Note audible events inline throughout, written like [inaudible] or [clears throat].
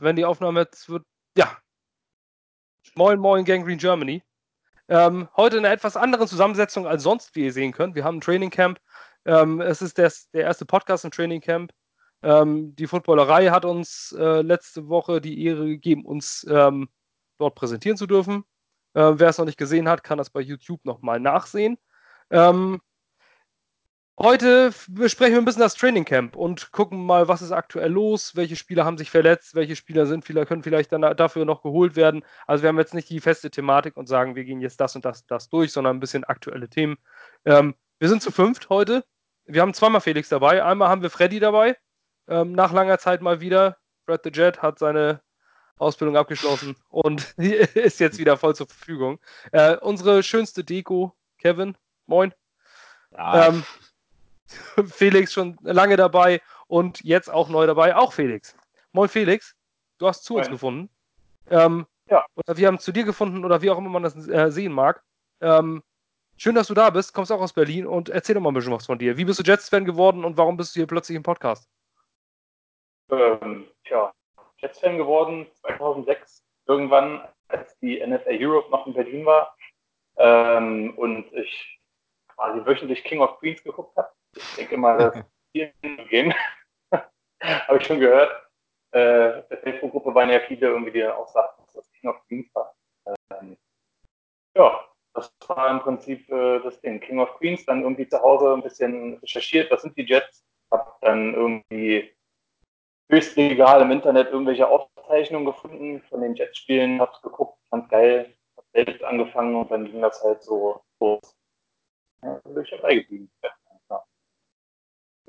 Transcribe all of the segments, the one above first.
wenn die Aufnahme jetzt wird. Ja. Moin, moin, Gangrene Germany. Ähm, heute in einer etwas anderen Zusammensetzung als sonst, wie ihr sehen könnt. Wir haben ein Training Camp. Ähm, es ist der, der, erste Podcast im Training Camp. Ähm, die Footballerei hat uns äh, letzte Woche die Ehre gegeben, uns ähm, dort präsentieren zu dürfen. Äh, wer es noch nicht gesehen hat, kann das bei YouTube nochmal nachsehen. Ähm, Heute besprechen wir ein bisschen das Training Camp und gucken mal, was ist aktuell los, welche Spieler haben sich verletzt, welche Spieler sind können vielleicht dann dafür noch geholt werden. Also wir haben jetzt nicht die feste Thematik und sagen, wir gehen jetzt das und das das durch, sondern ein bisschen aktuelle Themen. Ähm, wir sind zu fünft heute. Wir haben zweimal Felix dabei. Einmal haben wir Freddy dabei. Ähm, nach langer Zeit mal wieder. Fred the Jet hat seine Ausbildung abgeschlossen und [laughs] ist jetzt wieder voll zur Verfügung. Äh, unsere schönste Deko, Kevin. Moin. Ja. Ähm, [laughs] Felix schon lange dabei und jetzt auch neu dabei, auch Felix. Moin Felix, du hast zu Moin. uns gefunden. Ähm, ja. Oder wir haben zu dir gefunden oder wie auch immer man das äh, sehen mag. Ähm, schön, dass du da bist, kommst auch aus Berlin und erzähl doch mal ein bisschen was von dir. Wie bist du Jets-Fan geworden und warum bist du hier plötzlich im Podcast? Ähm, tja, Jets-Fan geworden 2006, irgendwann, als die NFL Europe noch in Berlin war ähm, und ich quasi wöchentlich King of Queens geguckt habe. Ich denke mal, dass [laughs] hier gehen. [laughs] Habe ich schon gehört. Äh, der Facebook-Gruppe waren ja viele irgendwie, die auch sagten, dass das King of Queens war. Ähm, ja, das war im Prinzip äh, das Ding. King of Queens, dann irgendwie zu Hause ein bisschen recherchiert, was sind die Jets, hab dann irgendwie höchst legal im Internet irgendwelche Aufzeichnungen gefunden von den Jets-Spielen, hab's geguckt, fand geil, hab selbst angefangen und dann ging das halt so los. Ja, bin ich dabei geblieben.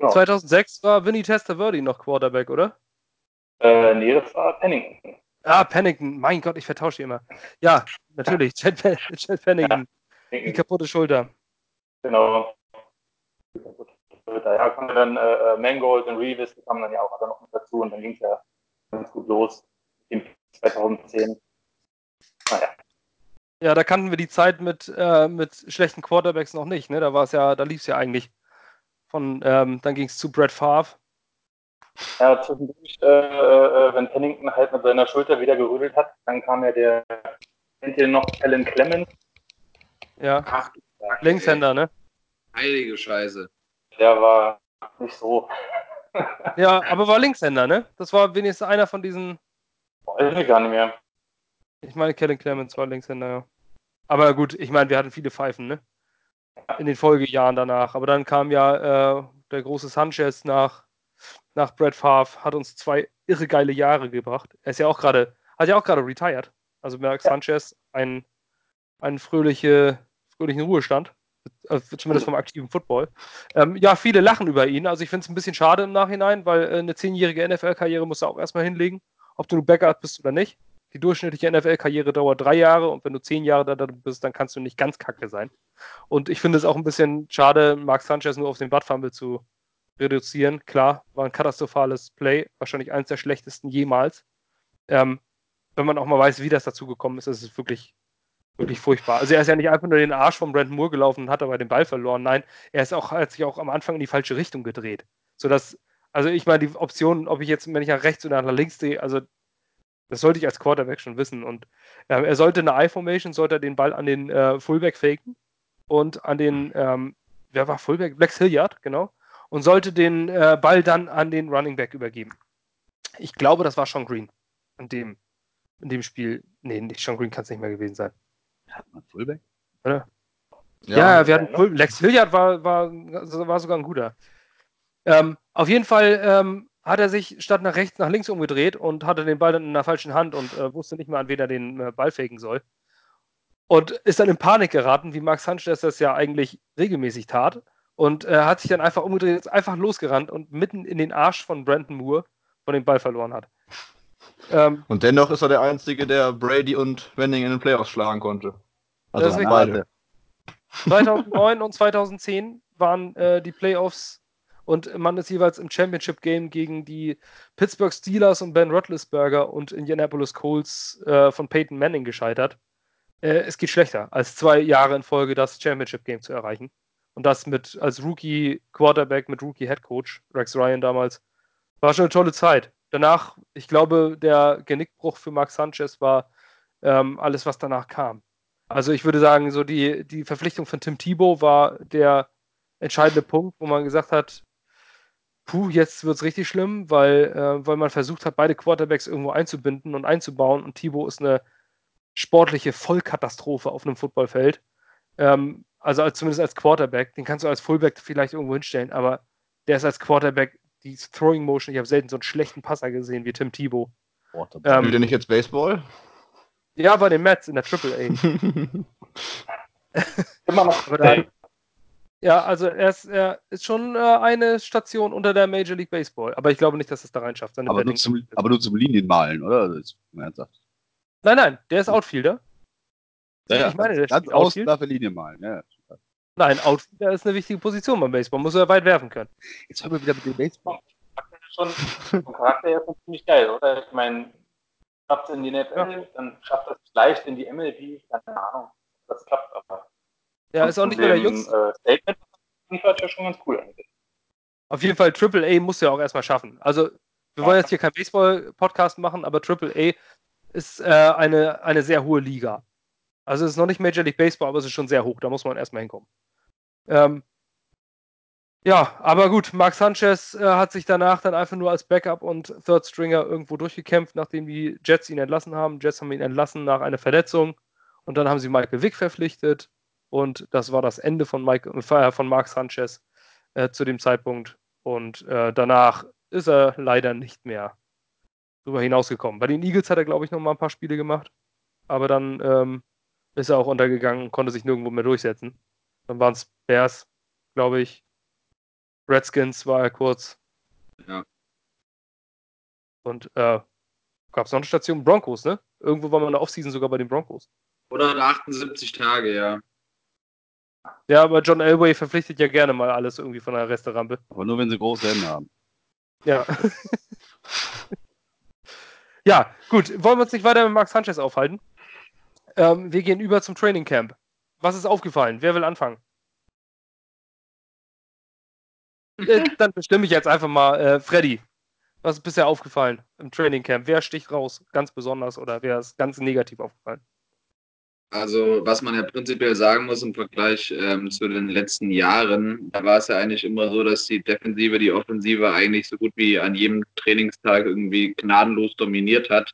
Genau. 2006 war Vinny Testaverde noch Quarterback, oder? Äh, nee, das war Pennington. Ah, Pennington. Mein Gott, ich vertausche immer. Ja, natürlich. Chad, Chad Pennington. Ja. Die kaputte Schulter. Genau. Ja, kommen dann äh, äh, Mangold und Reeves, die kamen dann ja auch alle noch mit dazu und dann ging es ja ganz gut los. In 2010. Naja. Ja, da kannten wir die Zeit mit, äh, mit schlechten Quarterbacks noch nicht, ne? Da war es ja, da lief es ja eigentlich. Von, ähm, dann ging es zu Brett Favre. Ja, zwischendurch, äh, äh, wenn Pennington halt mit seiner Schulter wieder gerüdelt hat, dann kam ja der, kennt ihr noch Alan Clemens? Ja. Ach, Linkshänder, ne? Heilige Scheiße. Der war nicht so. ja, aber war Linkshänder, ne? Das war wenigstens einer von diesen. Weiß ich gar nicht mehr. Ich meine, Kellen Clemens war Linkshänder, ja. Aber gut, ich meine, wir hatten viele Pfeifen, ne? In den Folgejahren danach. Aber dann kam ja äh, der große Sanchez nach, nach Brett Favre, hat uns zwei irre geile Jahre gebracht. Er ist ja auch gerade, hat ja auch gerade retired. Also Mark ja. Sanchez, ein, ein fröhliche, fröhlichen Ruhestand. Äh, zumindest vom aktiven Football. Ähm, ja, viele lachen über ihn. Also ich finde es ein bisschen schade im Nachhinein, weil äh, eine zehnjährige NFL-Karriere musst du auch erstmal hinlegen, ob du nur Backup bist oder nicht. Die durchschnittliche NFL-Karriere dauert drei Jahre und wenn du zehn Jahre da bist, dann kannst du nicht ganz kacke sein. Und ich finde es auch ein bisschen schade, Mark Sanchez nur auf den Butt-Fumble zu reduzieren. Klar, war ein katastrophales Play, wahrscheinlich eines der schlechtesten jemals. Ähm, wenn man auch mal weiß, wie das dazu gekommen ist, ist es wirklich, wirklich furchtbar. Also er ist ja nicht einfach nur den Arsch von Brandon Moore gelaufen und hat dabei den Ball verloren. Nein, er ist auch, hat sich auch am Anfang in die falsche Richtung gedreht. Sodass, also ich meine, die Option, ob ich jetzt, wenn ich nach rechts oder nach links drehe, also das sollte ich als Quarterback schon wissen. Und äh, er sollte eine I-Formation, sollte er den Ball an den äh, Fullback faken und an den, ähm, wer war Fullback? Lex Hilliard, genau. Und sollte den äh, Ball dann an den Running Back übergeben. Ich glaube, das war Sean Green in dem, in dem Spiel. Nee, nicht Sean Green kann es nicht mehr gewesen sein. Hat man Fullback? Oder? Ja, ja wir hatten Full Lex Hilliard war, war, war sogar ein guter. Ähm, auf jeden Fall ähm, hat er sich statt nach rechts nach links umgedreht und hatte den Ball dann in der falschen Hand und äh, wusste nicht mehr, an wen er den äh, Ball faken soll. Und ist dann in Panik geraten, wie Max Sanchez das ja eigentlich regelmäßig tat. Und äh, hat sich dann einfach umgedreht, ist einfach losgerannt und mitten in den Arsch von Brandon Moore von dem Ball verloren hat. Ähm, und dennoch ist er der Einzige, der Brady und Wenning in den Playoffs schlagen konnte. Also beide. 2009 und 2010 waren äh, die Playoffs und man ist jeweils im Championship Game gegen die Pittsburgh Steelers und Ben Roethlisberger und Indianapolis Colts äh, von Peyton Manning gescheitert. Äh, es geht schlechter, als zwei Jahre in Folge das Championship Game zu erreichen. Und das mit als Rookie Quarterback, mit Rookie Head Coach, Rex Ryan damals. War schon eine tolle Zeit. danach, ich glaube, der Genickbruch für Mark Sanchez war ähm, alles, was danach kam. Also ich würde sagen, so die, die Verpflichtung von Tim Thibault war der entscheidende Punkt, wo man gesagt hat, puh, jetzt wird es richtig schlimm, weil, äh, weil man versucht hat, beide Quarterbacks irgendwo einzubinden und einzubauen und Thibault ist eine sportliche Vollkatastrophe auf einem Footballfeld. Ähm, also als, zumindest als Quarterback, den kannst du als Fullback vielleicht irgendwo hinstellen, aber der ist als Quarterback die Throwing Motion, ich habe selten so einen schlechten Passer gesehen wie Tim Thibault. Ähm, Spielt er nicht jetzt Baseball? Ja, bei den Mets in der Triple A. [laughs] Immer noch. [laughs] Da, ja, also er ist, er ist schon äh, eine Station unter der Major League Baseball, aber ich glaube nicht, dass es da reinschafft. Aber nur, zum, aber nur zum Linienmalen, oder? Ernsthaft. Nein, nein, der ist Outfielder. Ja, ja, ich meine, der ganz außen darf er Linie malen. Ja. Nein, Outfielder ist eine wichtige Position beim Baseball. Muss er weit werfen können. Jetzt hören wir wieder mit dem Baseball. Schon, vom Charakter her schon ziemlich geil, oder? Ich meine, schafft es in die NFL, ja. dann schafft es vielleicht in die MLB, keine Ahnung, das klappt aber. Ja, ist auch nicht mehr der Jüngste. Äh, Statement liefert ja schon ganz cool eigentlich. Auf jeden Fall, Triple A muss ja auch erstmal schaffen. Also, wir wollen jetzt hier keinen Baseball-Podcast machen, aber Triple A ist äh, eine, eine sehr hohe Liga. Also es ist noch nicht Major League Baseball, aber es ist schon sehr hoch. Da muss man erstmal hinkommen. Ähm, ja, aber gut, Mark Sanchez äh, hat sich danach dann einfach nur als Backup und Third Stringer irgendwo durchgekämpft, nachdem die Jets ihn entlassen haben. Jets haben ihn entlassen nach einer Verletzung und dann haben sie Michael Wick verpflichtet und das war das Ende von, Mike, äh, von Mark Sanchez äh, zu dem Zeitpunkt und äh, danach ist er leider nicht mehr drüber hinausgekommen. Bei den Eagles hat er, glaube ich, noch mal ein paar Spiele gemacht, aber dann ähm, ist er auch untergegangen und konnte sich nirgendwo mehr durchsetzen. Dann waren es Bears, glaube ich. Redskins war er kurz. Ja. Und äh, gab es noch eine Station? Broncos, ne? Irgendwo war man in der Offseason sogar bei den Broncos. Oder 78 Tage, ja. Ja, aber John Elway verpflichtet ja gerne mal alles irgendwie von der Resterampe. Aber nur wenn sie große Hände haben. Ja. [laughs] ja, gut. Wollen wir uns nicht weiter mit Mark Sanchez aufhalten? Ähm, wir gehen über zum Training Camp. Was ist aufgefallen? Wer will anfangen? [laughs] äh, dann bestimme ich jetzt einfach mal äh, Freddy. Was ist bisher aufgefallen im Training Camp? Wer sticht raus ganz besonders oder wer ist ganz negativ aufgefallen? Also, was man ja prinzipiell sagen muss im Vergleich ähm, zu den letzten Jahren, da war es ja eigentlich immer so, dass die Defensive die Offensive eigentlich so gut wie an jedem Trainingstag irgendwie gnadenlos dominiert hat.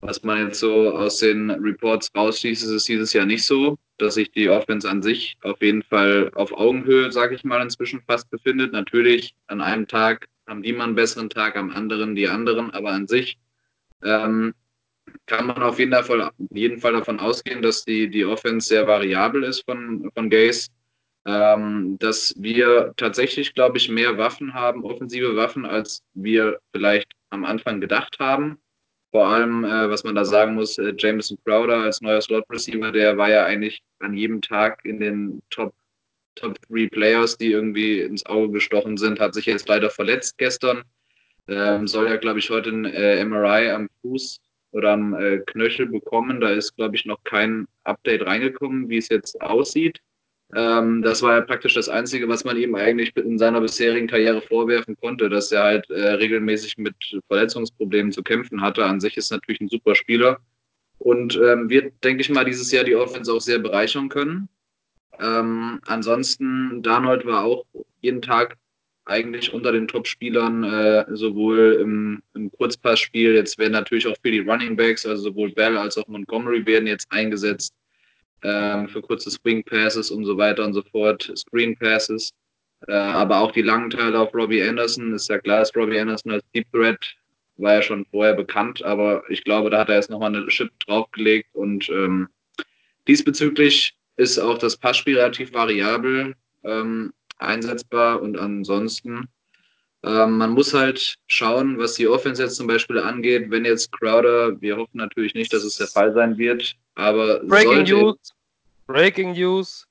Was man jetzt so aus den Reports rausschließt, ist es dieses Jahr nicht so, dass sich die Offense an sich auf jeden Fall auf Augenhöhe, sage ich mal, inzwischen fast befindet. Natürlich, an einem Tag haben die mal einen besseren Tag, am anderen die anderen, aber an sich ähm, kann man auf jeden Fall, jeden Fall davon ausgehen, dass die, die Offense sehr variabel ist von, von Gaze. Ähm, dass wir tatsächlich, glaube ich, mehr Waffen haben, offensive Waffen, als wir vielleicht am Anfang gedacht haben. Vor allem, äh, was man da sagen muss, äh, Jameson Crowder als neuer Slot Receiver, der war ja eigentlich an jedem Tag in den Top, Top Three Players, die irgendwie ins Auge gestochen sind, hat sich jetzt leider verletzt gestern. Ähm, soll ja, glaube ich, heute ein äh, MRI am Fuß oder am äh, Knöchel bekommen. Da ist, glaube ich, noch kein Update reingekommen, wie es jetzt aussieht. Ähm, das war ja praktisch das Einzige, was man ihm eigentlich in seiner bisherigen Karriere vorwerfen konnte, dass er halt äh, regelmäßig mit Verletzungsproblemen zu kämpfen hatte. An sich ist natürlich ein super Spieler und ähm, wird, denke ich mal, dieses Jahr die Offense auch sehr bereichern können. Ähm, ansonsten, Darnold war auch jeden Tag eigentlich unter den Top-Spielern, äh, sowohl im, im Kurzpassspiel, jetzt werden natürlich auch für die Running Backs, also sowohl Bell als auch Montgomery werden jetzt eingesetzt ähm, für kurze Swing Passes und so weiter und so fort, Screen Passes. Äh, aber auch die langen Teile auf Robbie Anderson, ist ja klar, dass Robbie Anderson als Deep Threat war ja schon vorher bekannt, aber ich glaube, da hat er jetzt nochmal eine Chip draufgelegt und ähm, diesbezüglich ist auch das Passspiel relativ variabel ähm, einsetzbar und ansonsten ähm, man muss halt schauen, was die Offense jetzt zum Beispiel angeht. Wenn jetzt Crowder, wir hoffen natürlich nicht, dass es der Fall sein wird, aber Breaking News, Breaking News.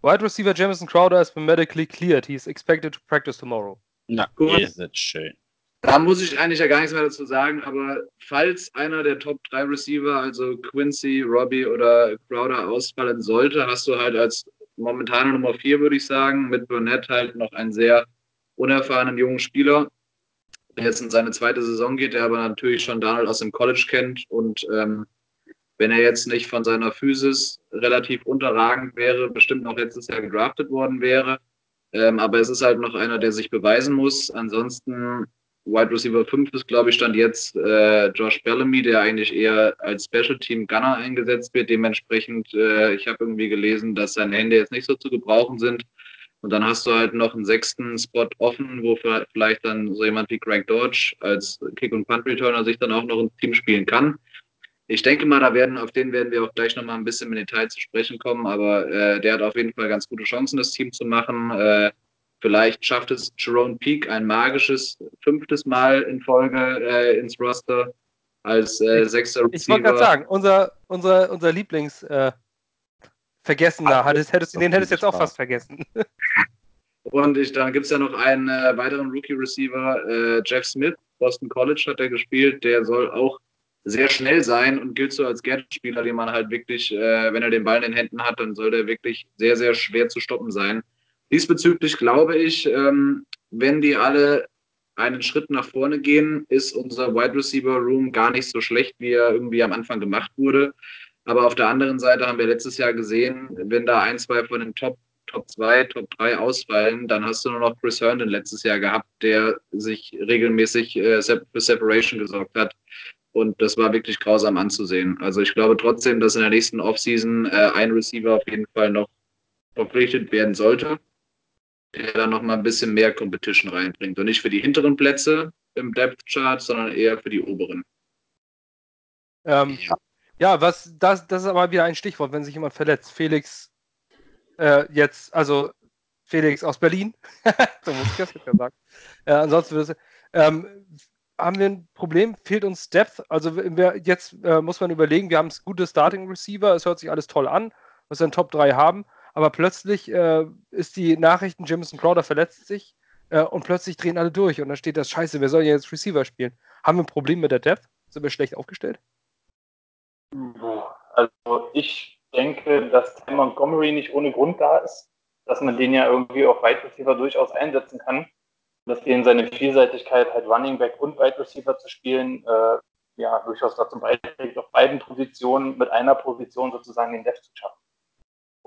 Wide receiver Jamison Crowder has been medically cleared. He is expected to practice tomorrow. Na, Gut. ist das schön. Da muss ich eigentlich ja gar nichts mehr dazu sagen, aber falls einer der Top 3 Receiver, also Quincy, Robbie oder Crowder ausfallen sollte, hast du halt als momentane Nummer 4, würde ich sagen, mit Burnett halt noch einen sehr unerfahrenen jungen Spieler. der jetzt in seine zweite Saison geht, der aber natürlich schon Donald aus dem College kennt und ähm, wenn er jetzt nicht von seiner Physis relativ unterragend wäre, bestimmt noch letztes Jahr gedraftet worden wäre. Ähm, aber es ist halt noch einer, der sich beweisen muss. Ansonsten Wide Receiver 5 ist, glaube ich, stand jetzt äh, Josh Bellamy, der eigentlich eher als Special Team Gunner eingesetzt wird. Dementsprechend, äh, ich habe irgendwie gelesen, dass seine Hände jetzt nicht so zu gebrauchen sind. Und dann hast du halt noch einen sechsten Spot offen, wo vielleicht dann so jemand wie Greg Dodge als Kick- und Punt-Returner sich dann auch noch ins Team spielen kann. Ich denke mal, da werden, auf den werden wir auch gleich nochmal ein bisschen im Detail zu sprechen kommen, aber äh, der hat auf jeden Fall ganz gute Chancen, das Team zu machen. Äh, vielleicht schafft es Jerome Peak ein magisches fünftes Mal in Folge äh, ins Roster als äh, sechster Receiver. Ich wollte gerade sagen, unser, unser, unser Lieblings äh, Vergessener, hättest, hättest, den hättest du jetzt auch fast vergessen. [laughs] Und ich, dann gibt es ja noch einen äh, weiteren Rookie-Receiver, äh, Jeff Smith, Boston College hat er gespielt, der soll auch sehr schnell sein und gilt so als Gadget-Spieler, den man halt wirklich, äh, wenn er den Ball in den Händen hat, dann soll der wirklich sehr, sehr schwer zu stoppen sein. Diesbezüglich glaube ich, ähm, wenn die alle einen Schritt nach vorne gehen, ist unser Wide Receiver Room gar nicht so schlecht, wie er irgendwie am Anfang gemacht wurde. Aber auf der anderen Seite haben wir letztes Jahr gesehen, wenn da ein, zwei von den Top Top 2, Top 3 ausfallen, dann hast du nur noch Chris Herndon letztes Jahr gehabt, der sich regelmäßig äh, für Separation gesorgt hat. Und das war wirklich grausam anzusehen. Also ich glaube trotzdem, dass in der nächsten Offseason äh, ein Receiver auf jeden Fall noch verpflichtet werden sollte, der dann noch mal ein bisschen mehr Competition reinbringt. Und nicht für die hinteren Plätze im Depth Chart, sondern eher für die oberen. Ähm, ja. ja, was das, das ist aber wieder ein Stichwort, wenn sich jemand verletzt. Felix äh, jetzt, also Felix aus Berlin, [laughs] so muss ich das jetzt ja sagen. Äh, ansonsten würde es, ähm, haben wir ein Problem, fehlt uns Depth. Also wir, jetzt äh, muss man überlegen, wir haben gute Starting Receiver, es hört sich alles toll an, was wir in Top 3 haben, aber plötzlich äh, ist die Nachrichten, Jameson Crowder verletzt sich äh, und plötzlich drehen alle durch und dann steht das Scheiße, wir sollen jetzt Receiver spielen. Haben wir ein Problem mit der Depth? Sind wir schlecht aufgestellt? Also ich denke, dass Tim Montgomery nicht ohne Grund da ist, dass man den ja irgendwie auf Wide Receiver durchaus einsetzen kann dass ihn seine Vielseitigkeit, halt Running Back und Wide Receiver zu spielen, äh, ja, durchaus dazu beiträgt, auf beiden Positionen mit einer Position sozusagen den Depth zu schaffen.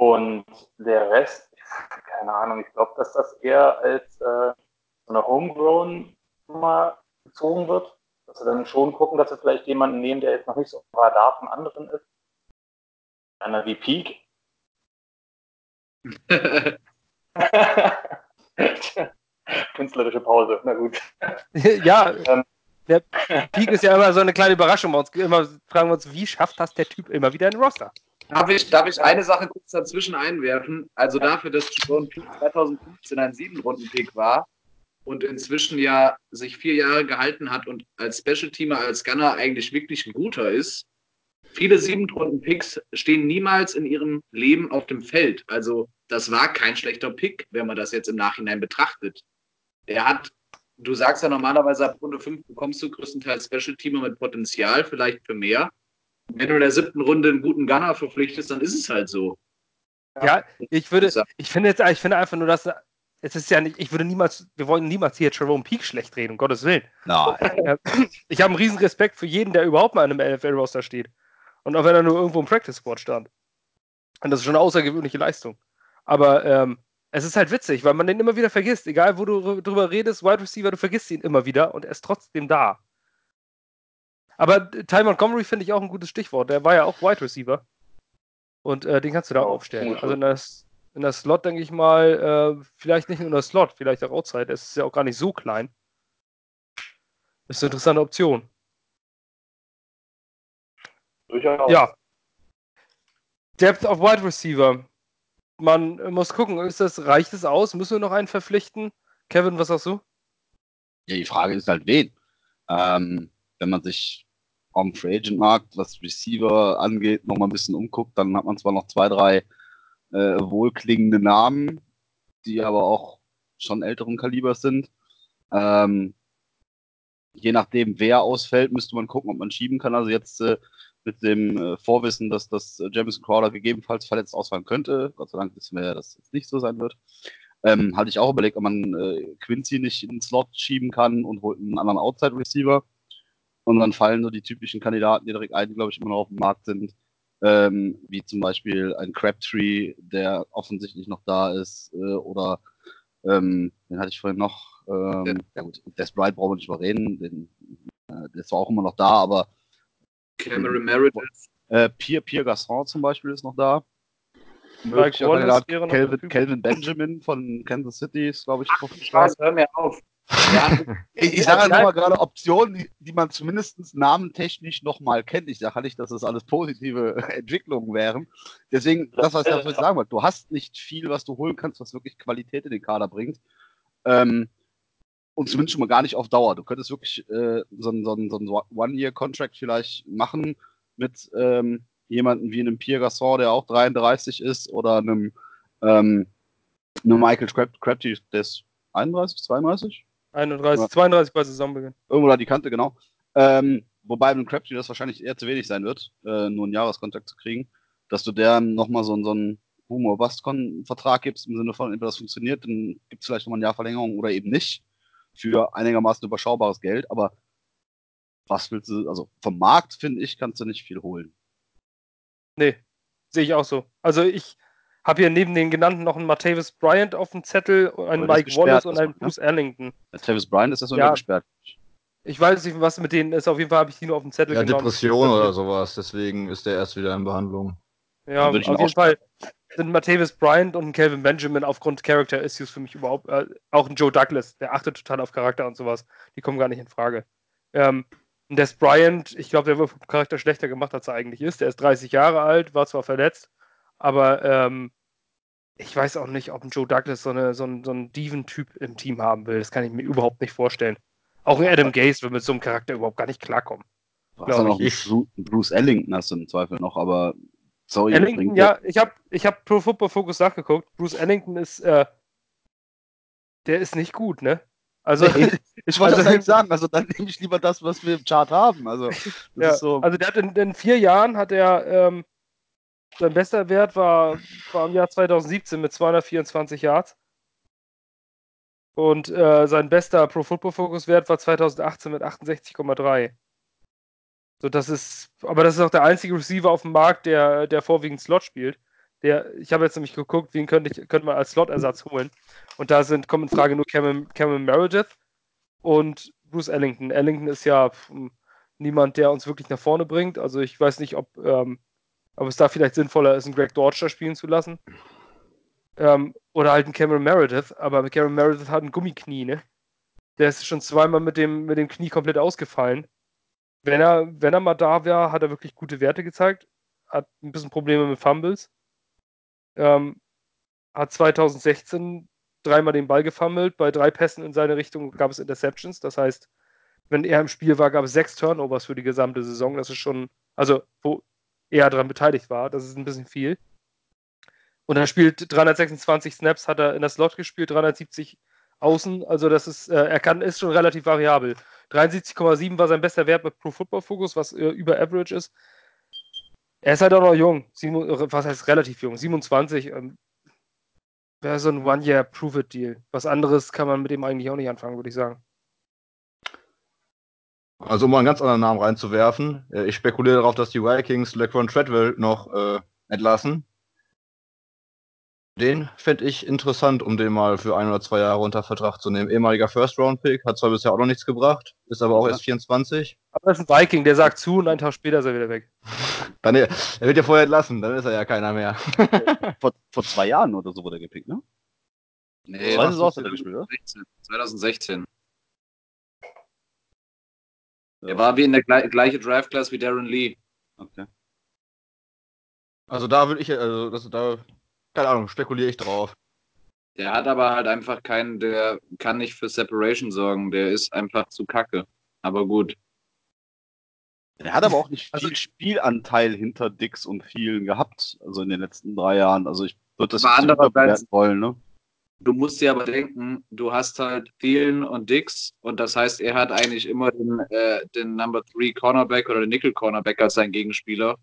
Und der Rest, keine Ahnung, ich glaube, dass das eher als äh, so eine Homegrown-Nummer gezogen wird. Dass sie dann schon gucken, dass sie vielleicht jemanden nehmen, der jetzt noch nicht so auf Radar von anderen ist. Einer wie Peak. [laughs] Künstlerische Pause, na gut. [laughs] ja, ähm. der Peak ist ja immer so eine kleine Überraschung bei uns. Immer fragen wir uns, wie schafft das der Typ immer wieder in den Roster? Darf ich, darf ich eine Sache kurz dazwischen einwerfen? Also dafür, dass Jerome Peak 2015 ein Siebenrunden-Pick war und inzwischen ja sich vier Jahre gehalten hat und als Special-Teamer, als Gunner eigentlich wirklich ein guter ist, viele Siebenrunden-Picks stehen niemals in ihrem Leben auf dem Feld. Also das war kein schlechter Pick, wenn man das jetzt im Nachhinein betrachtet. Er hat, du sagst ja normalerweise ab Runde 5 bekommst du größtenteils Special-Teamer mit Potenzial, vielleicht für mehr. Wenn du in der siebten Runde einen guten Gunner verpflichtest, dann ist es halt so. Ja, ich würde, ich finde jetzt, ich finde einfach nur, dass es ist ja nicht, ich würde niemals, wir wollen niemals hier Jerome Peak schlecht reden, um Gottes Willen. Nein. [laughs] Ich habe einen riesen Respekt für jeden, der überhaupt mal in einem NFL-Roster steht. Und auch wenn er nur irgendwo im Practice Squad stand. Und das ist schon eine außergewöhnliche Leistung. Aber ähm, es ist halt witzig, weil man den immer wieder vergisst. Egal, wo du drüber redest, Wide Receiver, du vergisst ihn immer wieder und er ist trotzdem da. Aber Ty Montgomery finde ich auch ein gutes Stichwort. Der war ja auch Wide Receiver. Und äh, den kannst du da oh, aufstellen. Also in der, in der Slot, denke ich mal, äh, vielleicht nicht nur in der Slot, vielleicht auch Outside. Es ist ja auch gar nicht so klein. Das ist eine interessante Option. Durchaus. Ja. Depth of Wide Receiver man muss gucken, ist das, reicht es aus? Müssen wir noch einen verpflichten? Kevin, was sagst du? Ja, die Frage ist halt wen. Ähm, wenn man sich am Free Agent Markt, was Receiver angeht, noch mal ein bisschen umguckt, dann hat man zwar noch zwei, drei äh, wohlklingende Namen, die aber auch schon älteren Kalibers sind. Ähm, je nachdem, wer ausfällt, müsste man gucken, ob man schieben kann. Also jetzt äh, mit dem äh, Vorwissen, dass das äh, Jameson Crowder gegebenenfalls verletzt ausfallen könnte. Gott sei Dank wissen wir ja, dass es nicht so sein wird. Ähm, hatte ich auch überlegt, ob man äh, Quincy nicht in den Slot schieben kann und holt einen anderen Outside-Receiver. Und dann fallen so die typischen Kandidaten, die direkt einen, glaube ich, immer noch auf dem Markt sind, ähm, wie zum Beispiel ein Crabtree, der offensichtlich noch da ist, äh, oder ähm, den hatte ich vorhin noch, ähm, ja gut, Des Bright brauchen wir nicht mal reden, den, äh, der ist zwar auch immer noch da, aber Cameron Meredith. äh, Pierre, Pierre Gasson zum Beispiel ist noch da. Wäre noch Calvin, Benjamin von Kansas City ist, glaube ich, Ach. Spaß, hör mir auf. Ja, [laughs] Ich, ich sage einfach mal gerade Optionen, die, die man zumindest namentechnisch nochmal kennt. Ich sage nicht, dass das alles positive [laughs] Entwicklungen wären. Deswegen, das, was ich davon sagen wollte, du hast nicht viel, was du holen kannst, was wirklich Qualität in den Kader bringt. Ähm, und zumindest schon mal gar nicht auf Dauer. Du könntest wirklich äh, so einen so einen- so einen One-Year-Contract vielleicht machen mit ähm, jemandem wie einem Pierre Gasson, der auch 33 ist, oder einem, ähm, einem Michael Crab Crabtree, der ist 31, 32? 31, Ja. 32 bei Saisonbeginn. irgendwo da die Kante, genau. Ähm, wobei mit Crabtree das wahrscheinlich eher zu wenig sein wird, äh, nur einen Jahreskontakt zu kriegen, dass du der nochmal so, so einen Humor Bastkon-Vertrag gibst, im Sinne von, entweder das funktioniert, dann gibt es vielleicht nochmal ein Jahr Verlängerung oder eben nicht, für einigermaßen überschaubares Geld, aber was willst du, also vom Markt, finde ich, kannst du nicht viel holen. Nee, sehe ich auch so. Also ich habe hier neben den genannten noch einen Martavis Bryant auf dem Zettel, einen Mike Wallace gesperrt, und das einen ne? Bruce Erlington. Der Travis Bryant ist ja so Ja. gesperrt. Ich weiß nicht, was mit denen ist. Auf jeden Fall habe ich die nur auf dem Zettel Ja, genommen. Depression oder sowas, deswegen ist der erst wieder in Behandlung. Ja, auf jeden Fall sind Martavis Bryant und ein Calvin Benjamin aufgrund Character Issues für mich überhaupt, äh, auch ein Joe Douglas, der achtet total auf Charakter und sowas. Die kommen gar nicht in Frage. Ähm, und Des Bryant, ich glaube, der wird vom Charakter schlechter gemacht, als er eigentlich ist. Der ist 30 Jahre alt, war zwar verletzt, aber ähm, ich weiß auch nicht, ob ein Joe Douglas so, eine, so, ein, so einen Diven-Typ im Team haben will. Das kann ich mir überhaupt nicht vorstellen. Auch ein Adam Gaze wird mit so einem Charakter überhaupt gar nicht klarkommen. Du hast noch ich. Bruce Ellington hast du im Zweifel noch, aber sorry, Ellington, ja, ich habe ich hab Pro Football Focus nachgeguckt. Bruce Ellington ist, äh, der ist nicht gut, ne? Also, Nee, [laughs] ich wollte Also- das eigentlich sagen, also dann nehme ich lieber das, was wir im Chart haben. Also, [laughs] das ja, ist so. also der hat in, in vier Jahren hat er, ähm, sein bester Wert war, war im Jahr 2017 mit 224 Yards. Und äh, sein bester Pro Football Focus Wert war 2018 mit 68,3. So, das ist, aber das ist auch der einzige Receiver auf dem Markt, der, der vorwiegend Slot spielt. Der, ich habe jetzt nämlich geguckt, wen könnte, ich, könnte man als Slot-Ersatz holen. Und da sind, kommen in Frage nur Cameron, Cameron Meredith und Bruce Ellington. Ellington ist ja niemand, der uns wirklich nach vorne bringt. Also ich weiß nicht, ob, ähm, ob es da vielleicht sinnvoller ist, einen Greg Dortcher spielen zu lassen. Ähm, oder halt einen Cameron Meredith. Aber Cameron Meredith hat ein Gummiknie, ne? Der ist schon zweimal mit dem, mit dem Knie komplett ausgefallen. Wenn er, wenn er mal da wäre, hat er wirklich gute Werte gezeigt. Hat ein bisschen Probleme mit Fumbles. Ähm, hat 2016 dreimal den Ball gefummelt. Bei drei Pässen in seine Richtung gab es Interceptions. Das heißt, wenn er im Spiel war, gab es sechs Turnovers für die gesamte Saison. Das ist schon, also wo er daran beteiligt war. Das ist ein bisschen viel. Und er spielt 326 Snaps, hat er in der Slot gespielt, 370 außen. Also das ist, äh, er kann, ist schon relativ variabel. 73,7 war sein bester Wert bei Pro Football Focus, was äh, über Average ist. Er ist halt auch noch jung. Sieben, was heißt relativ jung? 27. Ähm, Wäre so ein One-Year-Prove-It-Deal. Was anderes kann man mit dem eigentlich auch nicht anfangen, würde ich sagen. Also um mal einen ganz anderen Namen reinzuwerfen, äh, ich spekuliere darauf, dass die Vikings Laquan Treadwell noch äh, entlassen. Den fände ich interessant, um den mal für ein oder zwei Jahre unter Vertrag zu nehmen. Ehemaliger First-Round-Pick, hat zwar bisher auch noch nichts gebracht, ist aber auch Ja. erst 24. Aber das ist ein Viking, der sagt zu und einen Tag später ist er wieder weg. [laughs] Dann, er wird ja vorher entlassen, dann ist er ja keiner mehr. [laughs] vor, vor zwei Jahren oder so wurde er gepickt, ne? Nee, Zwei das Saisons ist hat er gespielt, oder? 2016. 2016. Ja. Er war wie in der gle gleiche Draft-Class wie Darren Lee. Okay. Also da würde ich, also das, da, keine Ahnung, spekuliere ich drauf. Der hat aber halt einfach keinen, der kann nicht für Separation sorgen. Der ist einfach zu kacke. Aber gut. Er hat aber auch nicht [laughs] Also- viel Spielanteil hinter Dix und vielen gehabt, also in den letzten drei Jahren. Also ich würde das nicht andererseits- überbewerten wollen, ne? Du musst dir aber denken, du hast halt Thielen und Dix und das heißt, er hat eigentlich immer den, äh, den Number 3 Cornerback oder den Nickel Cornerback als sein Gegenspieler.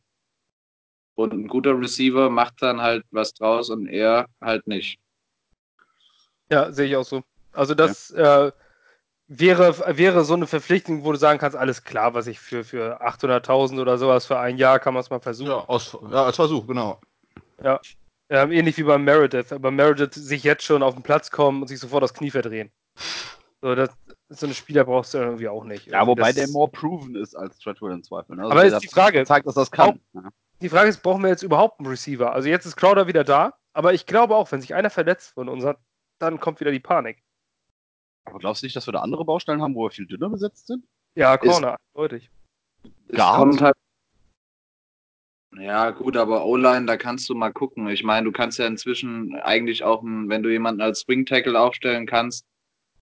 Und ein guter Receiver macht dann halt was draus und er halt nicht. Ja, sehe ich auch so. Also das äh, wäre, wäre so eine Verpflichtung, wo du sagen kannst, alles klar, was ich für, für 800.000 oder sowas für ein Jahr kann man es mal versuchen. Ja, aus, ja, als Versuch, genau. Ja. Ähm, ähnlich wie beim Meredith. Aber Meredith sich jetzt schon auf den Platz kommen und sich sofort das Knie verdrehen. So, das, so eine Spieler brauchst du irgendwie auch nicht. Ja, wobei das, der more proven ist als Treadwell im Zweifel. Ne? Also Aber ist hat die Frage- Zeigt, dass das kann. Ja. Die Frage ist, brauchen wir jetzt überhaupt einen Receiver? Also jetzt ist Crowder wieder da, aber ich glaube auch, wenn sich einer verletzt von uns, dann kommt wieder die Panik. Aber glaubst du nicht, dass wir da andere Baustellen haben, wo wir viel dünner besetzt sind? Ja, Corner, eindeutig. Es kommt halt. Ja, gut, aber O-Line, da kannst du mal gucken. Ich meine, du kannst ja inzwischen eigentlich auch, wenn du jemanden als Swing Tackle aufstellen kannst,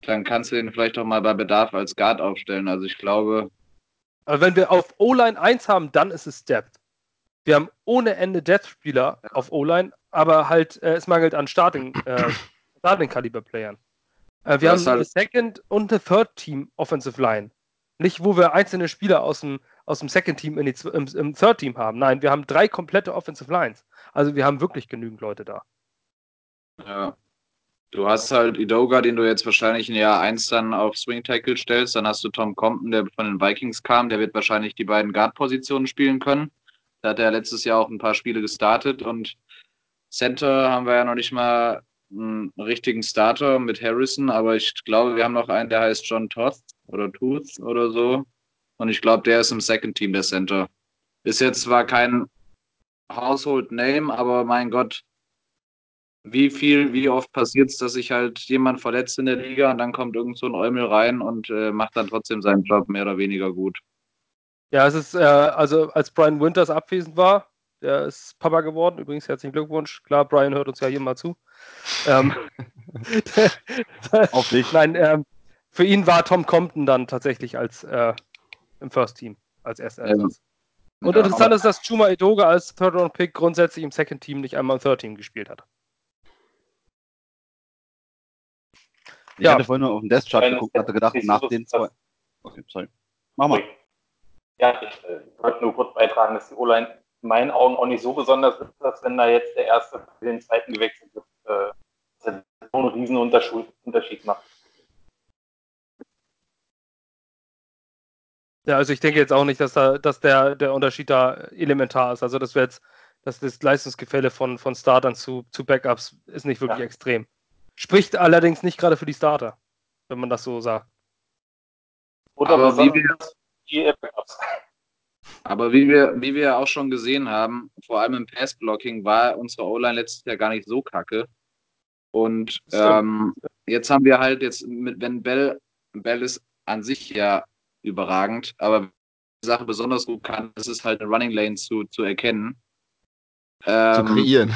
dann kannst du ihn vielleicht auch mal bei Bedarf als Guard aufstellen. Also ich glaube, Aber wenn wir auf O-Line 1 haben, dann ist es Depth. Wir haben ohne Ende Depth-Spieler auf O-Line, aber halt, äh, es mangelt an Starting, äh, [clears throat] Starting-Kaliber-Playern. Äh, wir Du haben halt- eine Second- und eine Third-Team Offensive Line. Nicht, wo wir einzelne Spieler aus dem, aus dem Second-Team in die, im, im Third-Team haben. Nein, wir haben drei komplette Offensive Lines. Also wir haben wirklich genügend Leute da. Ja. Du hast halt Idoga, den du jetzt wahrscheinlich in Jahr 1 dann auf Swing Tackle stellst. Dann hast du Tom Compton, der von den Vikings kam. Der wird wahrscheinlich die beiden Guard-Positionen spielen können. Da hat er letztes Jahr auch ein paar Spiele gestartet. Und Center haben wir ja noch nicht mal einen richtigen Starter mit Harrison. Aber ich glaube, wir haben noch einen, der heißt John Toth oder Tooth oder so. Und ich glaube, der ist im Second Team, der Center. Ist jetzt zwar kein Household Name, aber mein Gott, wie viel, wie oft passiert es, dass sich halt jemand verletzt in der Liga und dann kommt irgend so ein Eumel rein und äh, macht dann trotzdem seinen Job mehr oder weniger gut. Ja, es ist, äh, also als Brian Winters abwesend war, der ist Papa geworden. Übrigens herzlichen Glückwunsch. Klar, Brian hört uns ja hier mal zu. Ähm, [laughs] Auf dich. [laughs] Nein, ähm, für ihn war Tom Compton dann tatsächlich als äh, im First Team als erster. Ersatz. Und Ja, interessant aber- ist, dass Chuma Edoga als Third Round Pick grundsätzlich im Second Team nicht einmal im Third Team gespielt hat. Ich Ja. hatte vorhin nur auf den Death Chart geguckt und hatte gedacht, nach den zwei. Okay, sorry. Mach mal. Ja, ich äh, wollte nur kurz beitragen, dass die O-Line in meinen Augen auch nicht so besonders ist, dass wenn da jetzt der erste für den zweiten gewechselt wird, äh, dass er so einen riesen Unterschied macht. Ja, also ich denke jetzt auch nicht, dass da, dass der, der Unterschied da elementar ist. Also dass wir jetzt, dass das Leistungsgefälle von, von Startern zu, zu Backups ist nicht wirklich Ja. extrem. Spricht allerdings nicht gerade für die Starter, wenn man das so sagt. Oder Aber wie besonders die Backups. Aber wie wir, wie wir auch schon gesehen haben, vor allem im Pass-Blocking war unsere O-Line letztes Jahr gar nicht so kacke. Und ähm, jetzt haben wir halt jetzt mit, wenn Bell, Bell ist an sich ja überragend, aber die Sache besonders gut kann, ist es halt eine Running Lane zu, zu erkennen. Zu Ähm, kreieren.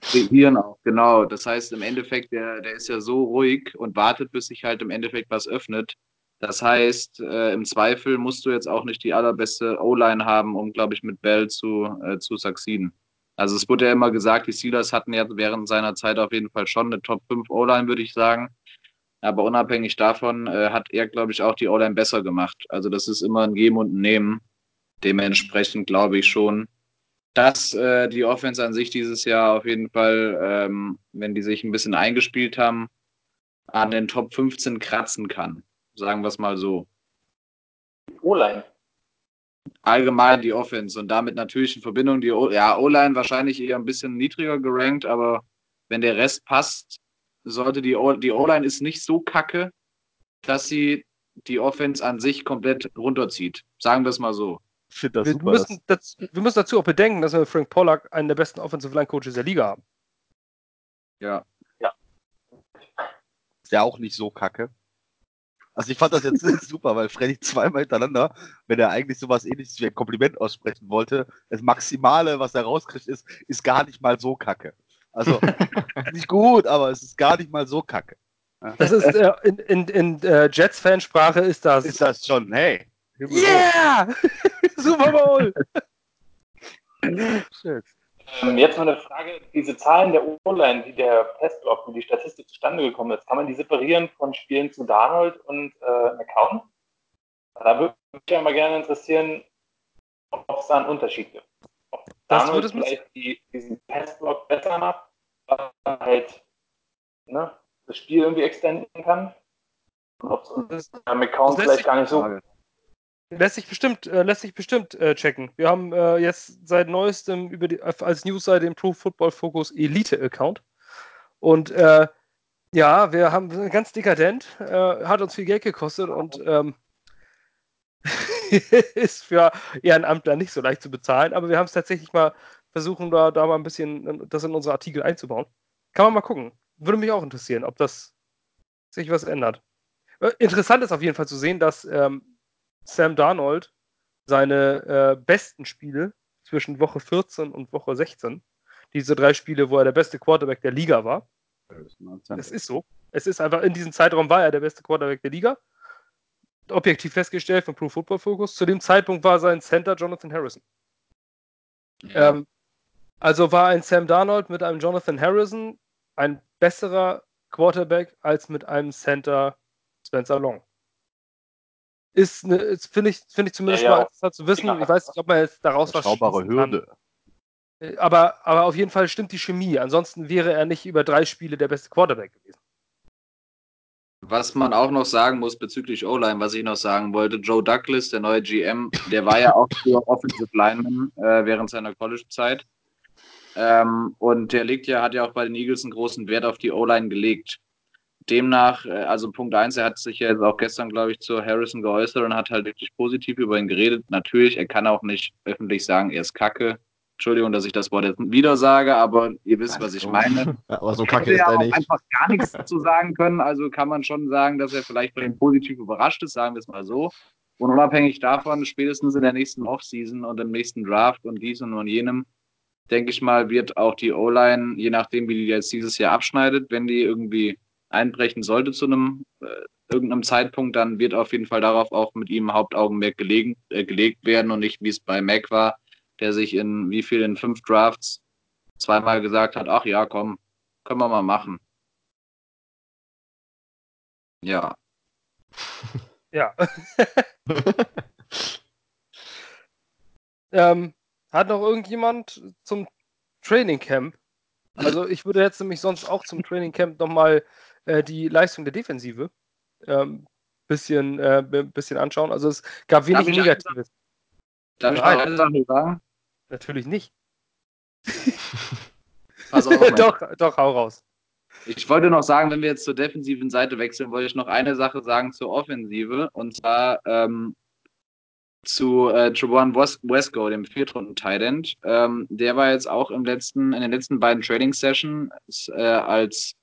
kreieren auch, genau. Das heißt, im Endeffekt, der, der ist ja so ruhig und wartet, bis sich halt im Endeffekt was öffnet. Das heißt, äh, im Zweifel musst du jetzt auch nicht die allerbeste O-Line haben, um, glaube ich, mit Bell zu, äh, zu succeeden. Also es wurde ja immer gesagt, die Steelers hatten ja während seiner Zeit auf jeden Fall schon eine Top 5 O-Line, würde ich sagen. Aber unabhängig davon äh, hat er, glaube ich, auch die O-Line besser gemacht. Also das ist immer ein Geben und ein Nehmen. Dementsprechend glaube ich schon, dass äh, die Offense an sich dieses Jahr auf jeden Fall, ähm, wenn die sich ein bisschen eingespielt haben, an den Top 15 kratzen kann. Sagen wir es mal so. O-Line. Allgemein die Offense und damit natürlich in Verbindung die o ja, O-Line wahrscheinlich eher ein bisschen niedriger gerankt, aber wenn der Rest passt, sollte die O- die O-Line ist nicht so kacke, dass sie die Offense an sich komplett runterzieht. Sagen wir es mal so. Ich finde das Wir super. müssen, das, wir müssen dazu auch bedenken, dass wir Frank Pollack einen der besten Offensive Line Coaches der Liga haben. Ja. ist ja auch nicht so kacke. Also ich fand das jetzt [laughs] super, weil Freddy zweimal hintereinander, wenn er eigentlich sowas ähnliches wie ein Kompliment aussprechen wollte, das Maximale, was er rauskriegt, ist, ist gar nicht mal so kacke. Also [laughs] nicht gut, aber es ist gar nicht mal so kacke. Das ist äh, in, in, in äh, Jets-Fansprache ist das. Ist das schon, hey. Yeah! [laughs] Super Bowl! [laughs] Ähm, jetzt noch eine Frage, diese Zahlen der O-Line, die der Passblock, wie die Statistik zustande gekommen ist, kann man die separieren von Spielen zu Darnold und äh, McCown? Da würde mich ja mal gerne interessieren, ob es da einen Unterschied gibt. Das Darnold würde es mit- vielleicht die, diesen Passblock besser macht, aber halt ne, das Spiel irgendwie extenden kann. Und ob Das, ja, das lässt vielleicht gar nicht so. Frage. lässt sich bestimmt, äh, lässt sich bestimmt äh, checken. Wir haben äh, jetzt seit neuestem über die, als Newsseite den Pro Football Focus Elite Account. Und äh, ja, wir haben ganz dekadent, äh, hat uns viel Geld gekostet und ähm, [laughs] [laughs] ist für Ehrenamtler nicht so leicht zu bezahlen, aber wir haben es tatsächlich mal versuchen, da, da mal ein bisschen das in unsere Artikel einzubauen. Kann man mal gucken. Würde mich auch interessieren, ob das sich was ändert. Äh, Interessant ist auf jeden Fall zu sehen, dass ähm, Sam Darnold seine äh, besten Spiele zwischen Woche 14 und Woche 16, diese drei Spiele, wo er der beste Quarterback der Liga war, es ist so. Es ist einfach, in diesem Zeitraum war er der beste Quarterback der Liga. Objektiv festgestellt von Pro Football Focus. Zu dem Zeitpunkt war sein Center Jonathan Harrison. Ja. Ähm, also war ein Sam Darnold mit einem Jonathan Harrison ein besserer Quarterback als mit einem Center Spencer Long. Ist, ne, finde ich, finde ich zumindest Ja, ja. mal interessant zu wissen. Ich weiß nicht, ob man jetzt daraus was kann. Hürde. Äh, Aber, aber auf jeden Fall stimmt die Chemie. Ansonsten wäre er nicht über drei Spiele der beste Quarterback gewesen. Was man auch noch sagen muss bezüglich O-Line, was ich noch sagen wollte, Joe Douglas, der neue GM, der war ja auch für Offensive Lineman äh, während seiner College-Zeit. Ähm, und der legt ja, hat ja auch bei den Eagles einen großen Wert auf die O-Line gelegt. Demnach, äh, also Punkt eins, er hat sich ja jetzt auch gestern, glaube ich, zu Harrison geäußert und hat halt wirklich positiv über ihn geredet. Natürlich, er kann auch nicht öffentlich sagen, er ist kacke. Entschuldigung, dass ich das Wort jetzt wieder sage, aber ihr wisst, was ich meine [laughs] Ja, aber so kacke ist ja er nicht. einfach gar nichts [laughs] dazu sagen können. Also kann man schon sagen, dass er vielleicht bei ihm positiv überrascht ist, sagen wir es mal so. Und unabhängig davon, spätestens in der nächsten Offseason und im nächsten Draft und diesem und jenem, denke ich mal, wird auch die O-Line, je nachdem, wie die jetzt dieses Jahr abschneidet, wenn die irgendwie einbrechen sollte zu einem äh, irgendeinem Zeitpunkt, dann wird auf jeden Fall darauf auch mit ihm Hauptaugenmerk gelegen, äh, gelegt werden und nicht, wie es bei Mac war, der sich in wie viel in fünf Drafts zweimal gesagt hat, ach ja, komm, können wir mal machen. Ja, [laughs] Ja. [laughs] ähm, hat noch irgendjemand zum Training Camp? Also ich würde jetzt nämlich sonst auch zum Training Camp nochmal äh, die Leistung der Defensive ähm, bisschen, äh, bisschen anschauen. Also es gab wenig Negatives. darf ich noch eine Sache sagen? Natürlich nicht. [laughs] Pass auf, doch, doch, hau raus. Ich wollte noch sagen, wenn wir jetzt zur defensiven Seite wechseln, wollte ich noch eine Sache sagen zur Offensive und zwar ähm, zu äh, Trevon Wes- Wesco, dem Viertrunden Tight End. Ähm, der war jetzt auch im letzten, in den letzten beiden Trading Sessions äh, als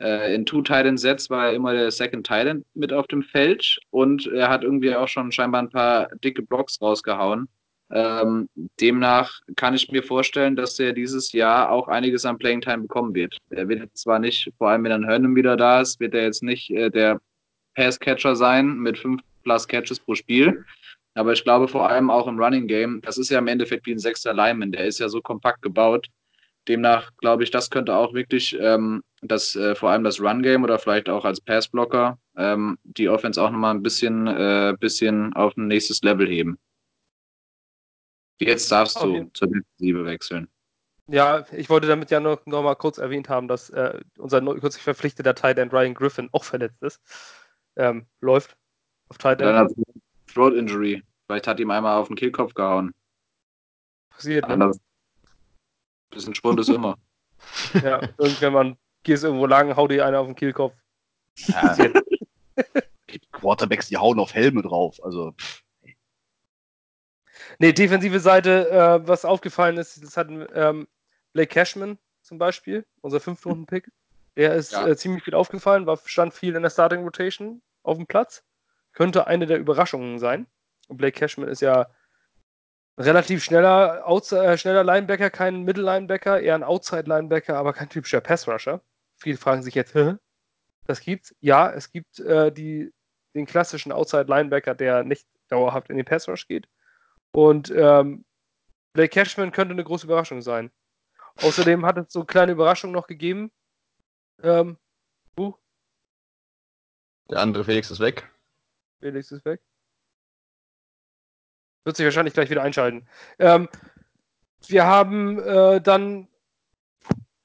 äh, in Two Tight End Sets war er immer der Second Tight End mit auf dem Feld und er hat irgendwie auch schon scheinbar ein paar dicke Blocks rausgehauen. Ähm, demnach kann ich mir vorstellen, dass er dieses Jahr auch einiges an Playing Time bekommen wird. Er wird zwar nicht, vor allem wenn dann Hörnum wieder da ist, wird er jetzt nicht äh, der Passcatcher sein mit fünf plus Catches pro Spiel. Aber ich glaube vor allem auch im Running Game, das ist ja im Endeffekt wie ein sechster Lineman, der ist ja so kompakt gebaut. Demnach glaube ich, das könnte auch wirklich ähm, das, äh, vor allem das Run Game oder vielleicht auch als Passblocker ähm, die Offense auch nochmal ein bisschen, äh, bisschen auf ein nächstes Level heben. Jetzt darfst Auf du zur Defensive wechseln. Ja, ich wollte damit ja noch, noch mal kurz erwähnt haben, dass äh, unser neu- kürzlich verpflichteter Tight End Ryan Griffin auch verletzt ist. Ähm, läuft auf Tight End. hat Throat Injury. Vielleicht hat ihm einmal auf den Kehlkopf gehauen. Passiert, ne? Anders. Bisschen Schwund ist immer. [laughs] Ja, irgendwann man gehst irgendwo lang, hau dir einer auf den Kehlkopf. Ja. Die [laughs] Quarterbacks, die hauen auf Helme drauf. Also, pff, Nee, defensive Seite, äh, was aufgefallen ist, das hat ähm, Blake Cashman zum Beispiel, unser Fünftrunden-Pick. Der ist Ja. äh, ziemlich viel aufgefallen, war, stand viel in der Starting Rotation auf dem Platz. Könnte eine der Überraschungen sein. Und Blake Cashman ist ja relativ schneller, Outs äh, schneller Linebacker, kein Middle-Linebacker, eher ein Outside-Linebacker, aber kein typischer Pass-Rusher. Viele fragen sich jetzt, Hä? das gibt's? Ja, es gibt äh, die, den klassischen Outside-Linebacker, der nicht dauerhaft in den Pass-Rush geht. Und ähm, Blake Cashman könnte eine große Überraschung sein. Außerdem hat es so kleine Überraschungen noch gegeben. Ähm, uh, Der andere Felix ist weg. Felix ist weg. Wird sich wahrscheinlich gleich wieder einschalten. Ähm, wir haben äh, dann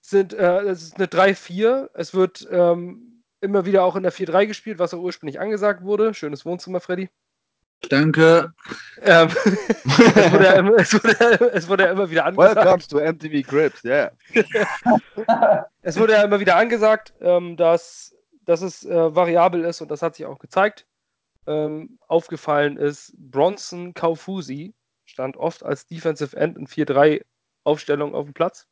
sind äh, es ist eine 3-4. Es wird ähm, immer wieder auch in der 4-3 gespielt, was auch ursprünglich angesagt wurde. Schönes Wohnzimmer, Freddy. Danke. Ähm, [laughs] es, wurde ja immer, es, wurde, es wurde ja immer wieder angesagt. Welcome to MTV Crips, yeah. Es wurde ja immer wieder angesagt, ähm, dass, dass es äh, variabel ist und das hat sich auch gezeigt. Ähm, aufgefallen ist, Bronson Kaufusi stand oft als Defensive End in 4-3 Aufstellung auf dem Platz.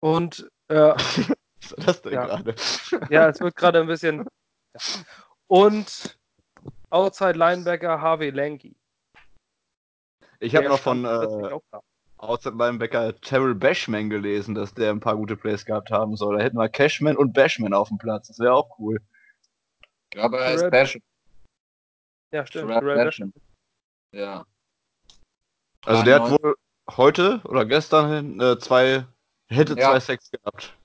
Und äh, [laughs] Was war das denn Ja. gerade? ja, es wird gerade ein bisschen. Ja. Und Outside Linebacker Harvey Lanky. Ich habe noch von äh. Outside Linebacker Terrell Bashman gelesen, dass der ein paar gute Plays gehabt haben soll. Da hätten wir Cashman und Bashman auf dem Platz. Das wäre auch cool. Aber er ist Terrell- Bash. Ja, stimmt. Terrell. Basham. Ja. Also Ah, der hat wohl heute oder gestern äh, zwei, hätte Ja. zwei Sacks gehabt.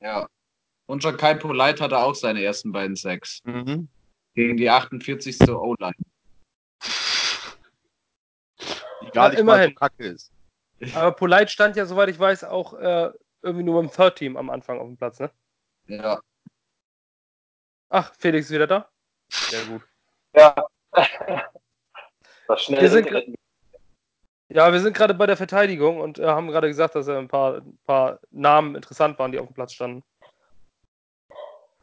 Ja. Und schon Kai Polite hatte auch seine ersten beiden Sacks. Mhm. Gegen die 48. O-Line. Die gar Ja, nicht mal so immerhin. kacke ist. Aber Polite stand ja, soweit ich weiß, auch äh, irgendwie nur im Third Team am Anfang auf dem Platz, ne? Ja. Ach, Felix ist wieder da? Sehr gut. Ja. Was schnell Wir sind Ja, wir sind gerade bei der Verteidigung und äh, haben gerade gesagt, dass äh, ein, paar, ein paar Namen interessant waren, die auf dem Platz standen.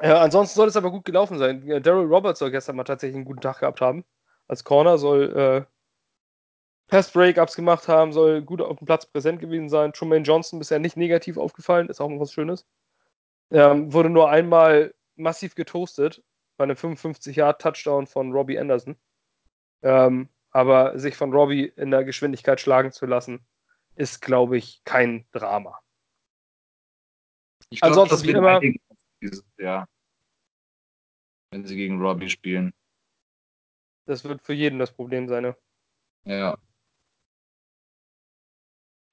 Ja, ansonsten soll es aber gut gelaufen sein. Ja, Daryl Roberts soll gestern mal tatsächlich einen guten Tag gehabt haben. Als Corner soll äh, Pass-Breakups gemacht haben, soll gut auf dem Platz präsent gewesen sein. Trumaine Johnson bisher nicht negativ aufgefallen, ist auch mal was Schönes. Ähm, wurde nur einmal massiv getoastet bei einem 55-Yard-Touchdown von Robbie Anderson. Ähm, aber sich von Robbie in der Geschwindigkeit schlagen zu lassen, ist, glaube ich, kein Drama. Ich glaub, Ansonsten das wird immer- einigen dieses Jahr. Wenn sie gegen Robbie spielen. Das wird für jeden das Problem sein. Ne? Ja.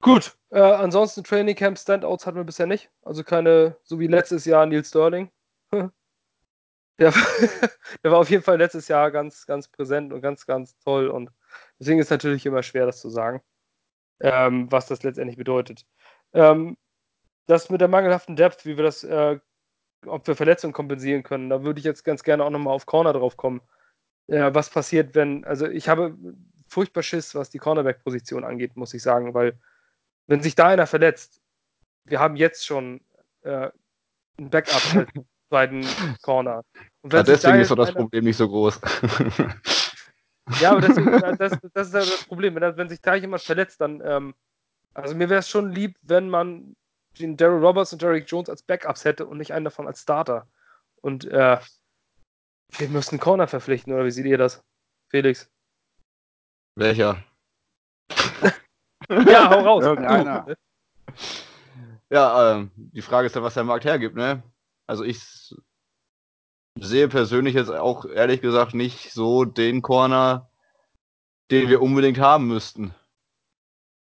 Gut, äh, ansonsten Training Camp Standouts hatten wir bisher nicht. Also keine, so wie letztes Jahr Neil Sterling. [laughs] Der, [laughs] der war auf jeden Fall letztes Jahr ganz, ganz präsent und ganz, ganz toll. Und deswegen ist es natürlich immer schwer, das zu sagen, ähm, was das letztendlich bedeutet. Ähm, das mit der mangelhaften Depth, wie wir das, äh, ob wir Verletzungen kompensieren können, da würde ich jetzt ganz gerne auch nochmal auf Corner drauf kommen. Äh, was passiert, wenn, also ich habe furchtbar Schiss, was die Cornerback-Position angeht, muss ich sagen, weil wenn sich da einer verletzt, wir haben jetzt schon äh, ein Backup als [laughs] zweiten Corner. Ja, sich da deswegen ist doch das einer- Problem nicht so groß. [laughs] Ja, aber deswegen, [laughs] das, das ist ja das Problem. Wenn, wenn sich da jemand verletzt, dann, ähm, also mir wäre es schon lieb, wenn man den Daryl Roberts und Derrick Jones als Backups hätte und nicht einen davon als Starter. Und äh, wir müssen einen Corner verpflichten, oder wie seht ihr das? Felix? Welcher? [laughs] Ja, hau raus. Irgendeiner. Ja, ähm, die Frage ist ja, was der Markt hergibt, ne? Also ich sehe persönlich jetzt auch ehrlich gesagt nicht so den Corner, den wir unbedingt haben müssten.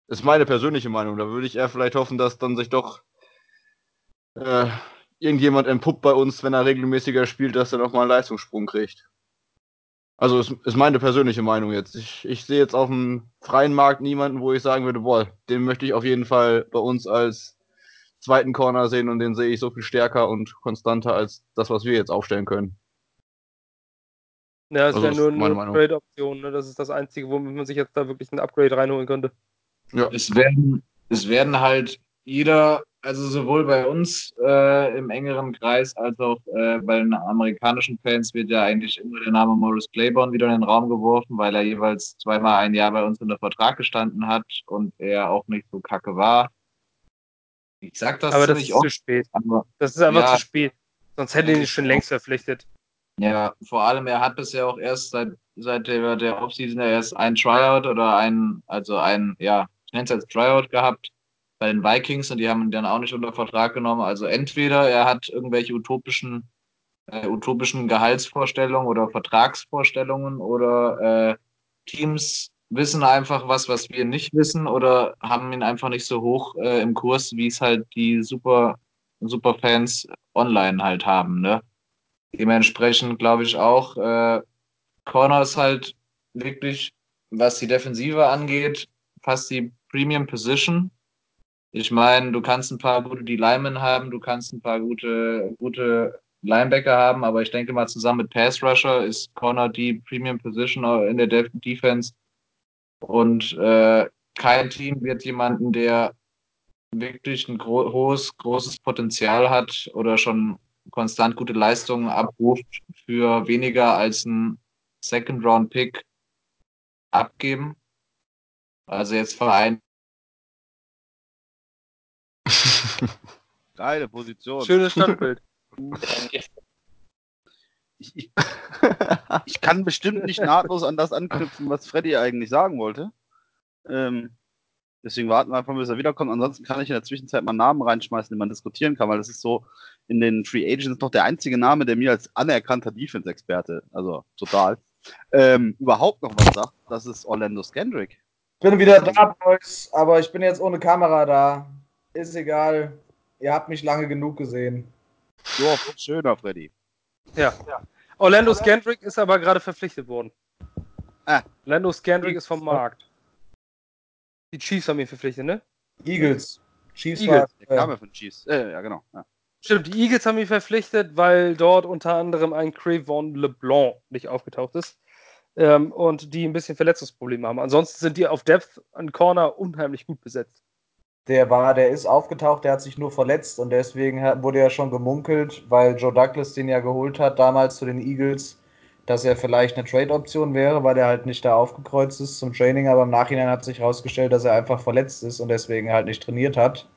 Ist meine persönliche Meinung. Da würde ich eher vielleicht hoffen, dass dann sich doch äh, irgendjemand entpuppt bei uns, wenn er regelmäßiger spielt, dass er nochmal einen Leistungssprung kriegt. Also ist, ist meine persönliche Meinung jetzt. Ich, ich sehe jetzt auf dem freien Markt niemanden, wo ich sagen würde, boah, den möchte ich auf jeden Fall bei uns als zweiten Corner sehen und den sehe ich so viel stärker und konstanter als das, was wir jetzt aufstellen können. Ja, es Also wäre ist nur eine. Upgrade-Option. Ne? Das ist das Einzige, womit man sich jetzt da wirklich ein Upgrade reinholen könnte. Ja. Es werden, es werden halt jeder, also sowohl bei uns äh, im engeren Kreis als auch äh, bei den amerikanischen Fans wird ja eigentlich immer der Name Morris Claiborne wieder in den Raum geworfen, weil er jeweils zweimal ein Jahr bei uns unter Vertrag gestanden hat und er auch nicht so kacke war. Ich sag das aber das ist zu oft, spät. aber Das ist einfach Ja. zu spät. Sonst hätten die ihn schon längst verpflichtet. Ja, vor allem er hat bisher auch erst seit, seit der, der Offseason ja erst ein Tryout oder ein, also ein, ja, es als Tryout gehabt bei den Vikings und die haben ihn dann auch nicht unter Vertrag genommen. Also entweder er hat irgendwelche utopischen, äh, utopischen Gehaltsvorstellungen oder Vertragsvorstellungen oder äh, Teams wissen einfach was, was wir nicht wissen oder haben ihn einfach nicht so hoch äh, im Kurs, wie es halt die super, super Fans online halt haben, ne? Dementsprechend glaube ich auch, äh, Corner ist halt wirklich, was die Defensive angeht, fast die Premium Position. Ich meine, du kannst ein paar gute D-Linemen haben, du kannst ein paar gute, gute Linebacker haben, aber ich denke mal, zusammen mit Pass Rusher ist Corner die Premium Position in der Def Defense. Und äh, kein Team wird jemanden, der wirklich ein gro hohes, großes Potenzial hat oder schon konstant gute Leistungen abruft, für weniger als ein Second-Round-Pick abgeben. Also jetzt Verein. Geile Position. Schönes Standbild. [laughs] Ich, ich, ich kann bestimmt nicht nahtlos an das anknüpfen, was Freddy eigentlich sagen wollte. Ähm, deswegen warten wir einfach, bis er wiederkommt. Ansonsten kann ich in der Zwischenzeit mal Namen reinschmeißen, den man diskutieren kann, weil das ist so in den Free Agents noch der einzige Name, der mir als anerkannter Defense-Experte, also total, ähm, überhaupt noch was sagt. Das ist Orlando Skendrick. Bin wieder da, Boys, aber ich bin jetzt ohne Kamera da. Ist egal. Ihr habt mich lange genug gesehen. So, viel schöner, Freddy. Ja. Orlando Scandrick ist aber gerade verpflichtet worden. Ah. Orlando Scandrick ist vom Markt. Die Chiefs haben ihn verpflichtet, ne? Eagles. Chiefs Eagles, war, Der äh, kam ja von Chiefs. Äh, ja, genau. Ja. Stimmt, die Eagles haben ihn verpflichtet, weil dort unter anderem ein Crayvon LeBlanc nicht aufgetaucht ist. Ähm, und die ein bisschen Verletzungsprobleme haben. Ansonsten sind die auf Depth an Corner unheimlich gut besetzt. Der war, der ist aufgetaucht, der hat sich nur verletzt und deswegen wurde ja schon gemunkelt, weil Joe Douglas den ja geholt hat damals zu den Eagles, dass er vielleicht eine Trade-Option wäre, weil er halt nicht da aufgekreuzt ist zum Training, aber im Nachhinein hat sich herausgestellt, dass er einfach verletzt ist und deswegen halt nicht trainiert hat.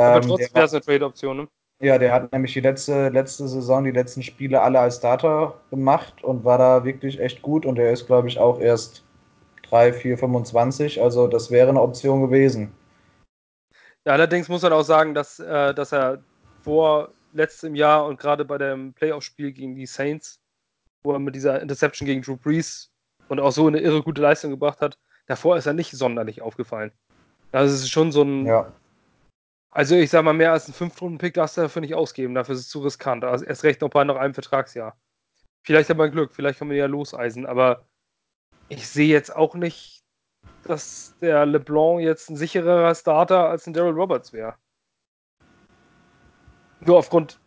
Aber Ähm, trotzdem wäre es eine Trade-Option, ne? Ja, der hat nämlich die letzte, letzte Saison, die letzten Spiele alle als Starter gemacht und war da wirklich echt gut und er ist, glaube ich, auch erst 3, 4, 25, also das wäre eine Option gewesen. Ja, allerdings muss man auch sagen, dass, äh, dass er vor letztem Jahr und gerade bei dem Playoff-Spiel gegen die Saints, wo er mit dieser Interception gegen Drew Brees und auch so eine irre gute Leistung gebracht hat, davor ist er nicht sonderlich aufgefallen. Also es ist schon so ein, Ja. Also ich sag mal, mehr als ein Fünftrunden-Pick darfst du dafür nicht ausgeben, dafür ist es zu riskant. Also erst recht noch bei noch einem Vertragsjahr. Vielleicht hat man Glück, vielleicht kann man ja loseisen, aber ich sehe jetzt auch nicht, dass der LeBlanc jetzt ein sichererer Starter als ein Daryl Roberts wäre. Nur aufgrund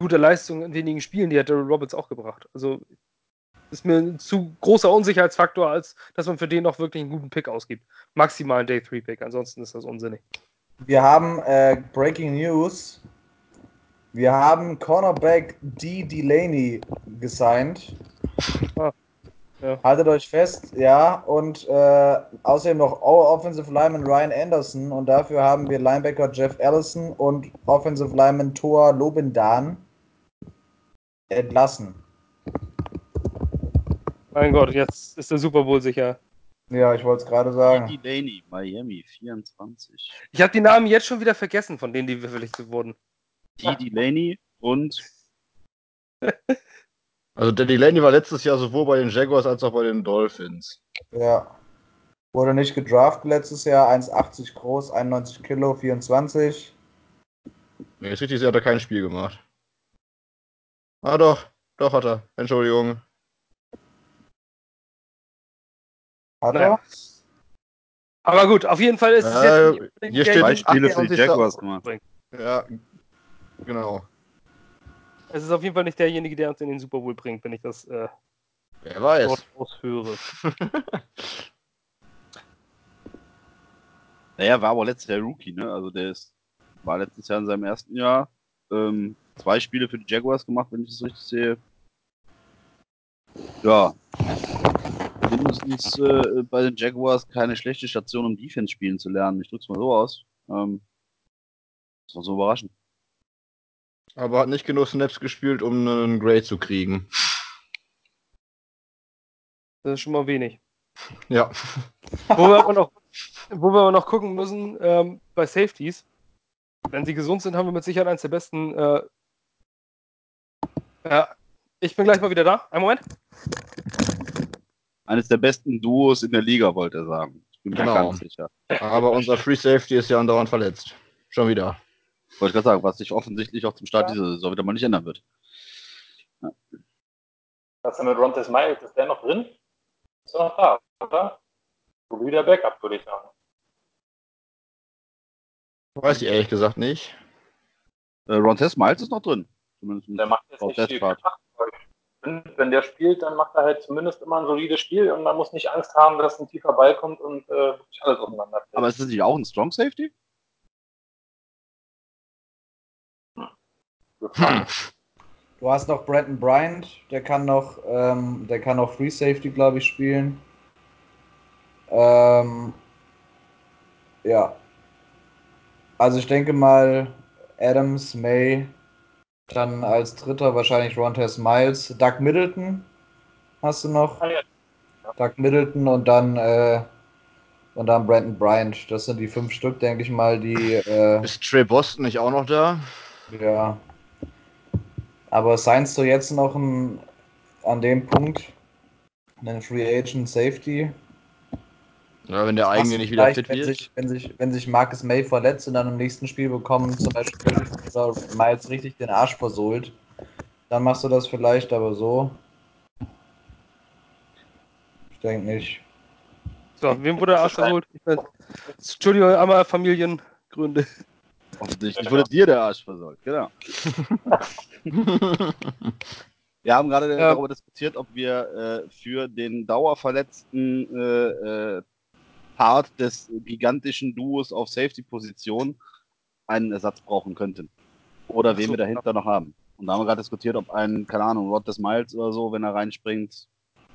guter Leistung in wenigen Spielen, die hat Daryl Roberts auch gebracht. Also ist mir ein zu großer Unsicherheitsfaktor, als dass man für den noch wirklich einen guten Pick ausgibt. Maximal einen Day-3-Pick, ansonsten ist das unsinnig. Wir haben äh, Breaking News. Wir haben Cornerback D. Delaney gesigned. Ah, ja. Haltet euch fest, ja. Und äh, außerdem noch Offensive Lineman Ryan Anderson. Und dafür haben wir Linebacker Jeff Allison und Offensive Lineman Thor Lobendan entlassen. Mein Gott, jetzt ist der Super Bowl sicher. Ja, ich wollte es gerade sagen. Delaney, Miami, 24. Ich habe die Namen jetzt schon wieder vergessen, von denen die verpflichtet wurden. D. Delaney und [laughs] Also der Delaney war letztes Jahr sowohl bei den Jaguars als auch bei den Dolphins. Ja. Wurde nicht gedraftet letztes Jahr. 1,80 groß, 91 Kilo, 24. Nee, ist richtig, hat er kein Spiel gemacht. Ah doch, doch hat er. Entschuldigung. Hat Naja. er? Aber gut, auf jeden Fall ist es Ja, jetzt. nicht unbedingt hier steht- zwei Ach, Spiele für die Jaguars gemacht. Ja, genau. Es ist auf jeden Fall nicht derjenige, der uns in den Super Bowl bringt, wenn ich das äh, Wer weiß. aushöre. [laughs] Naja, war aber letztes Jahr Rookie, ne? Also der ist, war letztes Jahr in seinem ersten Jahr. Ähm, zwei Spiele für die Jaguars gemacht, wenn ich das richtig sehe. Ja. Mindestens äh, bei den Jaguars keine schlechte Station, um Defense spielen zu lernen. Ich drück's mal so aus. Ähm, das war so überraschend. Aber hat nicht genug Snaps gespielt, um einen Grade zu kriegen. Das ist schon mal wenig. Ja. Wo wir aber noch, wo wir aber noch gucken müssen, ähm, bei Safeties, wenn sie gesund sind, haben wir mit Sicherheit eines der besten. Äh, ja, ich bin gleich mal wieder da. Einen Moment. Eines der besten Duos in der Liga, wollte er sagen. Ich bin mir Genau. ganz sicher. Aber unser Free Safety ist ja andauernd verletzt. Schon wieder. Wollte ich gerade sagen, was sich offensichtlich auch zum Start dieser Saison wieder mal nicht ändern wird. Was ist denn mit Rontes Miles? Ist der noch drin? Ist er noch da, oder? So wie der Backup, würde ich sagen. Weiß ich ehrlich gesagt nicht. Äh, Rontez Miles ist noch drin. Zumindest Der macht jetzt nicht viel. Vertrag. Wenn, wenn der spielt, dann macht er halt zumindest immer ein solides Spiel und man muss nicht Angst haben, dass ein tiefer Ball kommt und äh, wirklich alles auseinander fällt. Aber ist das nicht auch ein Strong Safety? Gefahren. Du hast noch Brandon Bryant, der kann noch, ähm, der kann noch Free Safety, glaube ich, spielen. Ähm, ja. Also ich denke mal, Adams, May, dann als dritter wahrscheinlich Rontez Miles, Doug Middleton hast du noch. Ah, ja. Doug Middleton und dann äh, und dann Brandon Bryant. Das sind die fünf Stück, denke ich mal, die äh, Ist Trey Boston nicht auch noch da? ja. Aber seinst du jetzt noch ein, an dem Punkt einen Free Agent Safety? Ja, wenn der eigene nicht wieder fit wenn wird. sich, wenn, sich, wenn sich Marcus May verletzt und dann im nächsten Spiel bekommen zum Beispiel Miles richtig den Arsch versohlt, dann machst du das vielleicht, aber so. Ich denke nicht. So, wem wurde der Arsch versohlt? Entschuldigung, einmal Familiengründe. Offensichtlich wurde dir der Arsch versorgt, genau. [laughs] Wir haben gerade Ja. darüber diskutiert, ob wir äh, für den dauerverletzten äh, äh, Part des gigantischen Duos auf Safety-Position einen Ersatz brauchen könnten. Oder wen so, wir dahinter noch haben. Und da haben wir gerade diskutiert, ob ein, keine Ahnung, Rod des Miles oder so, wenn er reinspringt,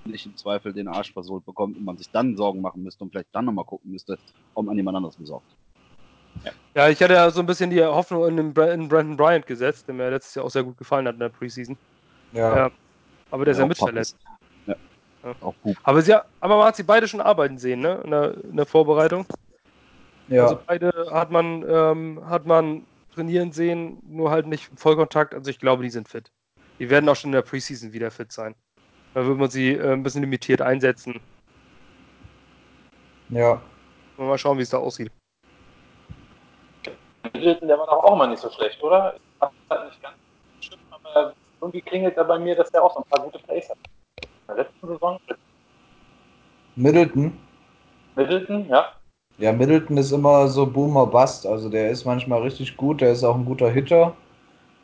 nicht im Zweifel den Arsch versohlt bekommt und man sich dann Sorgen machen müsste und vielleicht dann nochmal gucken müsste, ob man jemand anderes besorgt. Ja, ich hatte ja so ein bisschen die Hoffnung in, den Bra- in Brandon Bryant gesetzt, der mir letztes Jahr auch sehr gut gefallen hat in der Preseason. Ja. Ja. Aber der ist ja auch mit top verletzt. ist. Ja. Auch gut. Aber, sie, aber man hat sie beide schon arbeiten sehen, ne? In der, in der Vorbereitung. ja. Also beide hat man, ähm, hat man trainieren sehen, nur halt nicht im Vollkontakt. Also ich glaube, die sind fit. Die werden auch schon in der Preseason wieder fit sein. Da wird man sie äh, ein bisschen limitiert einsetzen. ja. Mal schauen, wie es da aussieht. Middleton, der war doch auch mal nicht so schlecht, oder? Das hat nicht ganz stimmt, aber irgendwie klingelt er bei mir, dass der auch so ein paar gute Plays hat. In der letzten Saison Middleton. Middleton, ja. Ja, Middleton ist immer so Boomer Bust. Also der ist manchmal richtig gut, der ist auch ein guter Hitter.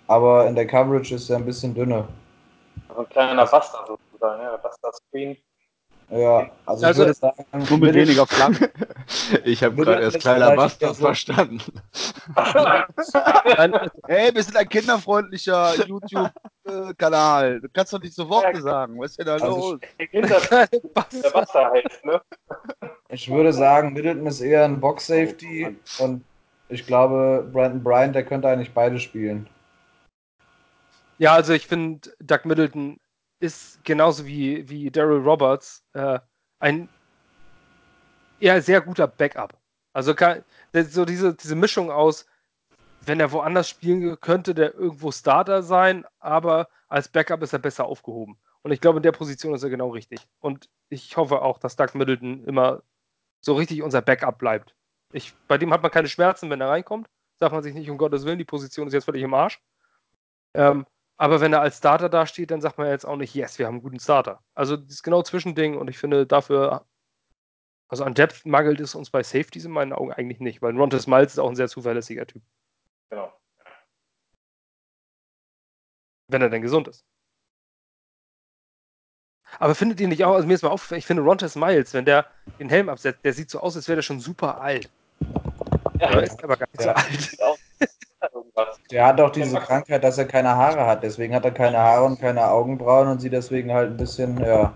Aber in der Coverage ist er ein bisschen dünner. So ein kleiner Buster sozusagen, ja. Buster Screen. Ja, also, Also- ich würde sagen, Nur mit weniger Flanken. [laughs] Ich habe gerade erst kleiner so- verstanden. [laughs] Nein, Hey, wir sind ein kinderfreundlicher [laughs] YouTube-Kanal. Du kannst doch nicht so Worte sagen. Was ist denn da Also los? [laughs] Der Kinder, der. Buster heißt, ne? ich würde sagen, Middleton ist eher ein Box Safety und ich glaube, Brandon Bryant, der könnte eigentlich beide spielen. Ja, also ich finde, Doug Middleton ist genauso wie, wie Daryl Roberts äh, ein eher sehr guter Backup. Also kann, so diese, diese Mischung aus, wenn er woanders spielen könnte, der irgendwo Starter sein, aber als Backup ist er besser aufgehoben. Und ich glaube, in der Position ist er genau richtig. Und ich hoffe auch, dass Doug Middleton immer so richtig unser Backup bleibt. Ich, bei dem hat man keine Schmerzen, wenn er reinkommt. Sagt man sich nicht, um Gottes Willen, die Position ist jetzt völlig im Arsch. Ähm, aber wenn er als Starter dasteht, dann sagt man jetzt auch nicht, yes, wir haben einen guten Starter. Also das ist genau Zwischending und ich finde dafür, also an Depth mangelt es uns bei Safeties in meinen Augen eigentlich nicht, weil Rontes Miles ist auch ein sehr zuverlässiger Typ, Genau. wenn er denn gesund ist. Aber findet ihr nicht auch, also mir ist mal aufgefallen, ich finde Rontes Miles, wenn der den Helm absetzt, der sieht so aus, als wäre der schon super alt. Ja, Er ist aber gar nicht Ja. so alt. Der hat auch diese Krankheit, dass er keine Haare hat. Deswegen hat er keine Haare und keine Augenbrauen und sieht deswegen halt ein bisschen, ja.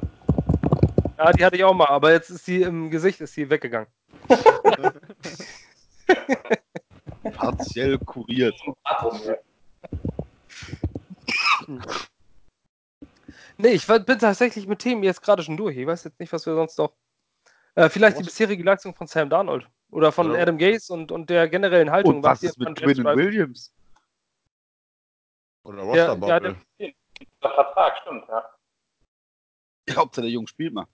Ja, die hatte ich auch mal, aber jetzt ist die im Gesicht, ist die weggegangen. [laughs] Partiell kuriert. Ja. Nee, ich bin tatsächlich mit Themen jetzt gerade schon durch. Ich weiß jetzt nicht, was wir sonst noch. Äh, vielleicht die bisherige Leistung von Sam Darnold oder von Ja. Adam Gaze und, und der generellen Haltung. Und was ihr ist mit Rice- Williams? Oder Ja, Roster ja, Bubble. Der Vertrag, stimmt, ja. Ja, Hauptsache der Junge spielt mal.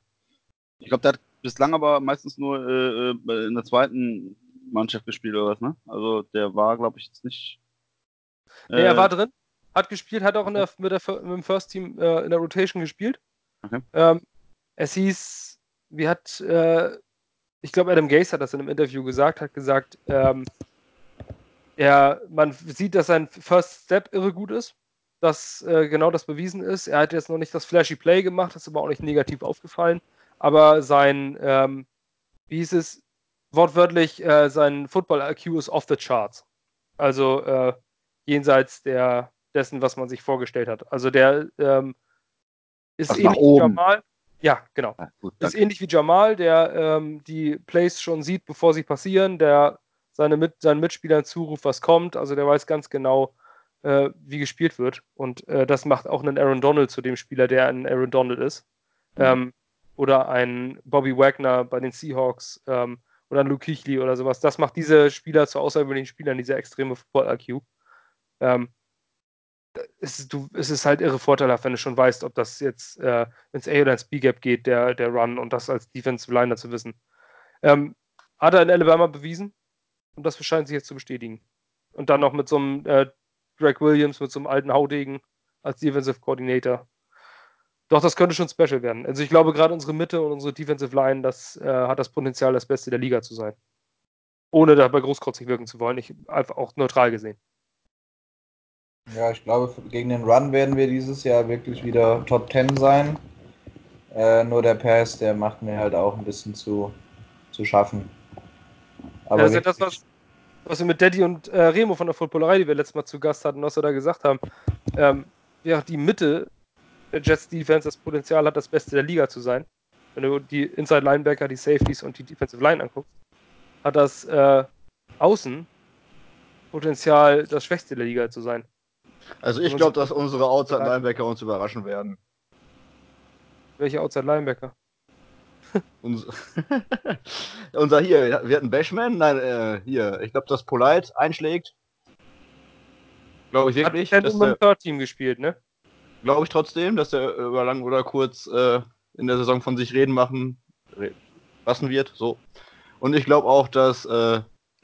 Ich glaube, der hat bislang aber meistens nur äh, äh, in der zweiten Mannschaft gespielt oder was, ne? Also der war, glaube ich, jetzt nicht. Nee, er äh, war drin, hat gespielt, hat auch in der, mit, der, mit dem First Team äh, in der Rotation gespielt. Okay. Ähm, es hieß, wie hat, äh, ich glaube, Adam Gaze hat das in einem Interview gesagt, hat gesagt, ähm, er, man sieht, dass sein First Step irre gut ist, dass äh, genau das bewiesen ist. Er hat jetzt noch nicht das flashy Play gemacht, das ist aber auch nicht negativ aufgefallen. Aber sein, ähm, wie hieß es, wortwörtlich, äh, sein Football-IQ ist off the charts. Also äh, jenseits der, dessen, was man sich vorgestellt hat. Also der ähm, ist ähnlich wie. Jamal. Ja, genau. Ja, gut, Ist ähnlich wie Jamal, der ähm, die Plays schon sieht, bevor sie passieren, der seine Mit seinen Mitspielern zuruft, was kommt. Also der weiß ganz genau, äh, wie gespielt wird. Und äh, das macht auch einen Aaron Donald zu dem Spieler, der ein Aaron Donald ist. Mhm. Ähm, oder ein Bobby Wagner bei den Seahawks ähm, oder Luke Kuechly oder sowas. Das macht diese Spieler zu außergewöhnlichen Spielern, diese extreme Football-IQ. Ähm, es, ist, du, es ist halt irre vorteilhaft, wenn du schon weißt, ob das jetzt äh, ins A oder ins B-Gap geht, der, der Run und das als Defensive Liner zu wissen. Ähm, hat er in Alabama bewiesen und das scheint sich jetzt zu bestätigen. Und dann noch mit so einem äh, Greg Williams, mit so einem alten Haudegen als Defensive Coordinator. Doch, das könnte schon special werden. Also ich glaube, gerade unsere Mitte und unsere Defensive Line, das äh, hat das Potenzial, das Beste der Liga zu sein. Ohne dabei großkotzig wirken zu wollen. Ich einfach auch neutral gesehen. Ja, ich glaube, gegen den Run werden wir dieses Jahr wirklich wieder Top 10 sein. Äh, nur der Pass, der macht mir halt auch ein bisschen zu, zu schaffen. Aber das ist ja das, was, was wir mit Daddy und äh, Remo von der Footballerei, die wir letztes Mal zu Gast hatten, was wir da gesagt haben. Ähm, ja, die Mitte Jets Defense das Potenzial hat, das Beste der Liga zu sein. Wenn du die Inside Linebacker, die Safeties und die Defensive Line anguckst, hat das äh, Außen Potenzial, das Schwächste der Liga zu sein. Also ich glaube, dass unsere Outside Linebacker uns überraschen werden. Welche Outside Linebacker? [laughs] Uns [laughs] Unser hier, wir hatten Bashman, nein, äh, hier, ich glaube, dass Polite einschlägt. Glaube ich Hat wirklich. Mit der, dem Third Team gespielt, ne? Glaube ich trotzdem, dass er über lang oder kurz äh, in der Saison von sich reden machen lassen wird. So. Und ich glaube auch, dass äh,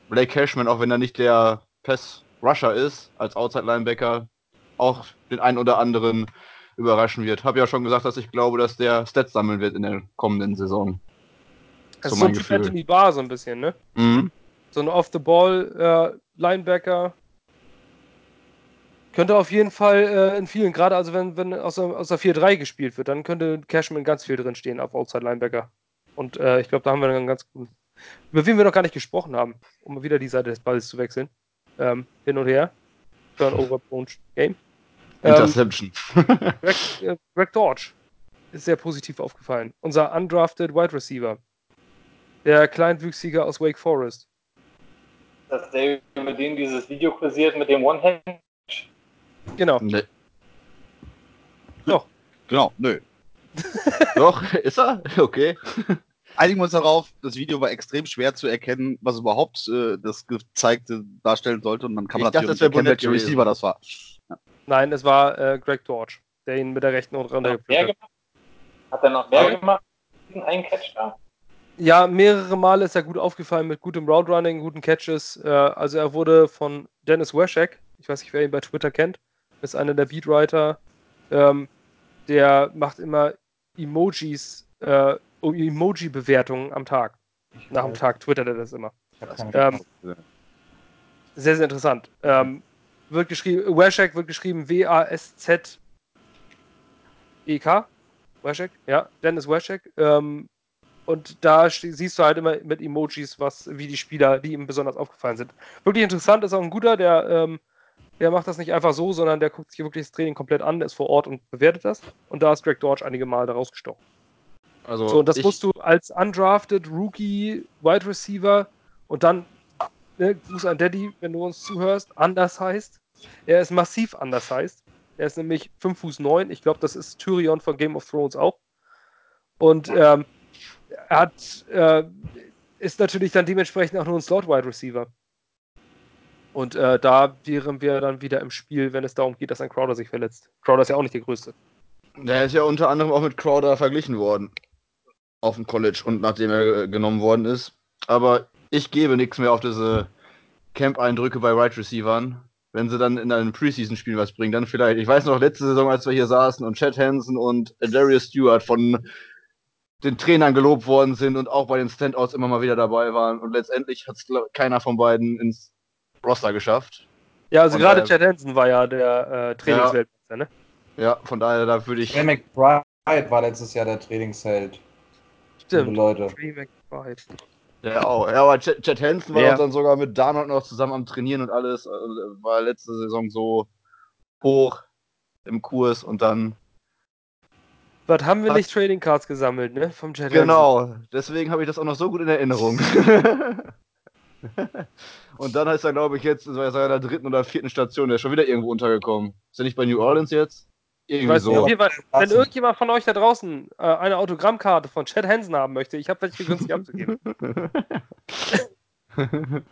Blake Cashman, auch wenn er nicht der Pass-Rusher ist, als Outside-Linebacker, auch den einen oder anderen überraschen wird. Habe ja schon gesagt, dass ich glaube, dass der Stats sammeln wird in der kommenden Saison. Das So ist so ein. Anthony Barr so ein bisschen, ne? Mhm. so ein Off-the-Ball-Linebacker. Könnte auf jeden Fall äh, in vielen, gerade also wenn, wenn aus der, aus der 4-3 gespielt wird, dann könnte Cashman ganz viel drin stehen auf Outside-Linebacker. Und äh, ich glaube, da haben wir einen ganz guten. Über wen wir noch gar nicht gesprochen haben, um wieder die Seite des Balles zu wechseln. Ähm, hin und her. Turnover Punch Game. Ähm, Interception. Greg, äh, Greg Dortch ist sehr positiv aufgefallen. Unser undrafted Wide Receiver. Der Kleinwüchsige aus Wake Forest. Dass der mit dem dieses Video kursiert mit dem One-Hand. Genau. nee. Genau, nö. [laughs] Doch, ist er? Okay. Einigen wir uns darauf, das Video war extrem schwer zu erkennen, was überhaupt äh, das Gezeigte darstellen sollte. Und dann kann man Ich dachte, natürlich das erkennen, welcher. Receiver das war. Nein, es war äh, Greg Dortch, der ihn mit der rechten und Hat er noch runtergepflückt mehr hat. gemacht? Hat er noch mehr gemacht? Einen Catch da? Ja, mehrere Male ist er gut aufgefallen mit gutem Route Running, guten Catches. Äh, also er wurde von Dennis Weschek, ich weiß nicht, wer ihn bei Twitter kennt, ist einer der Beatwriter, ähm, der macht immer Emojis, äh, Emoji-Bewertungen am Tag. Nach dem Tag twittert er das immer. Ich Ähm, sehr, sehr interessant. Ähm, wird geschrieben, Weschek wird geschrieben W-A-S-Z-E-K. Weschek, ja, Dennis Weschek. Ähm, und da siehst du halt immer mit Emojis, was, wie die Spieler, die ihm besonders aufgefallen sind. Wirklich interessant, ist auch ein guter, der, ähm, der macht das nicht einfach so, sondern der guckt sich wirklich das Training komplett an, ist vor Ort und bewertet das. Und da ist Greg Dortch einige Male da rausgestochen. Also So, und das musst du als undrafted Rookie Wide Receiver und dann, ne, Gruß an Daddy, wenn du uns zuhörst, anders heißt. Er ist massiv anders heißt. Er ist nämlich 5 Fuß 9. Ich glaube, das ist Tyrion von Game of Thrones auch. Und ähm, er hat, äh, ist natürlich dann dementsprechend auch nur ein Slot Wide Receiver. Und äh, da wären wir dann wieder im Spiel, wenn es darum geht, dass ein Crowder sich verletzt. Crowder ist ja auch nicht der Größte. Der ist ja unter anderem auch mit Crowder verglichen worden. Auf dem College und nachdem er äh, genommen worden ist. Aber ich gebe nichts mehr auf diese Camp-Eindrücke bei Right Receivern. Wenn sie dann in einem Preseason-Spiel was bringen, dann vielleicht. Ich weiß noch, letzte Saison, als wir hier saßen und Chad Hansen und Darius Stewart von den Trainern gelobt worden sind und auch bei den Standouts immer mal wieder dabei waren. Und letztendlich hat es keiner von beiden ins Roster geschafft. Ja, also gerade Chad Hansen war ja der äh, Trainingsweltmeister, ne? Ja, von daher, da würde ich. Trey McBride war letztes Jahr der Trainingsheld. Liebe Stimmt. Leute. Trey McBride. Ja, auch. Ja, aber Chad, Chad Hansen war Ja. dann sogar mit Darnold noch zusammen am Trainieren und alles. Also, war letzte Saison so hoch im Kurs und dann. Was haben wir nicht Trading Cards gesammelt, ne? Vom Chad Hansen. Genau, deswegen habe ich das auch noch so gut in Erinnerung. [laughs] [laughs] und dann heißt er, glaube ich, jetzt in seiner dritten oder vierten Station, der ist schon wieder irgendwo untergekommen. Ist er nicht bei New Orleans jetzt? Ich Irgendwie weiß nicht, so. auf jeden Fall, wenn irgendjemand von euch da draußen äh, eine Autogrammkarte von Chad Hansen haben möchte, ich habe welche günstig abzugeben. [laughs]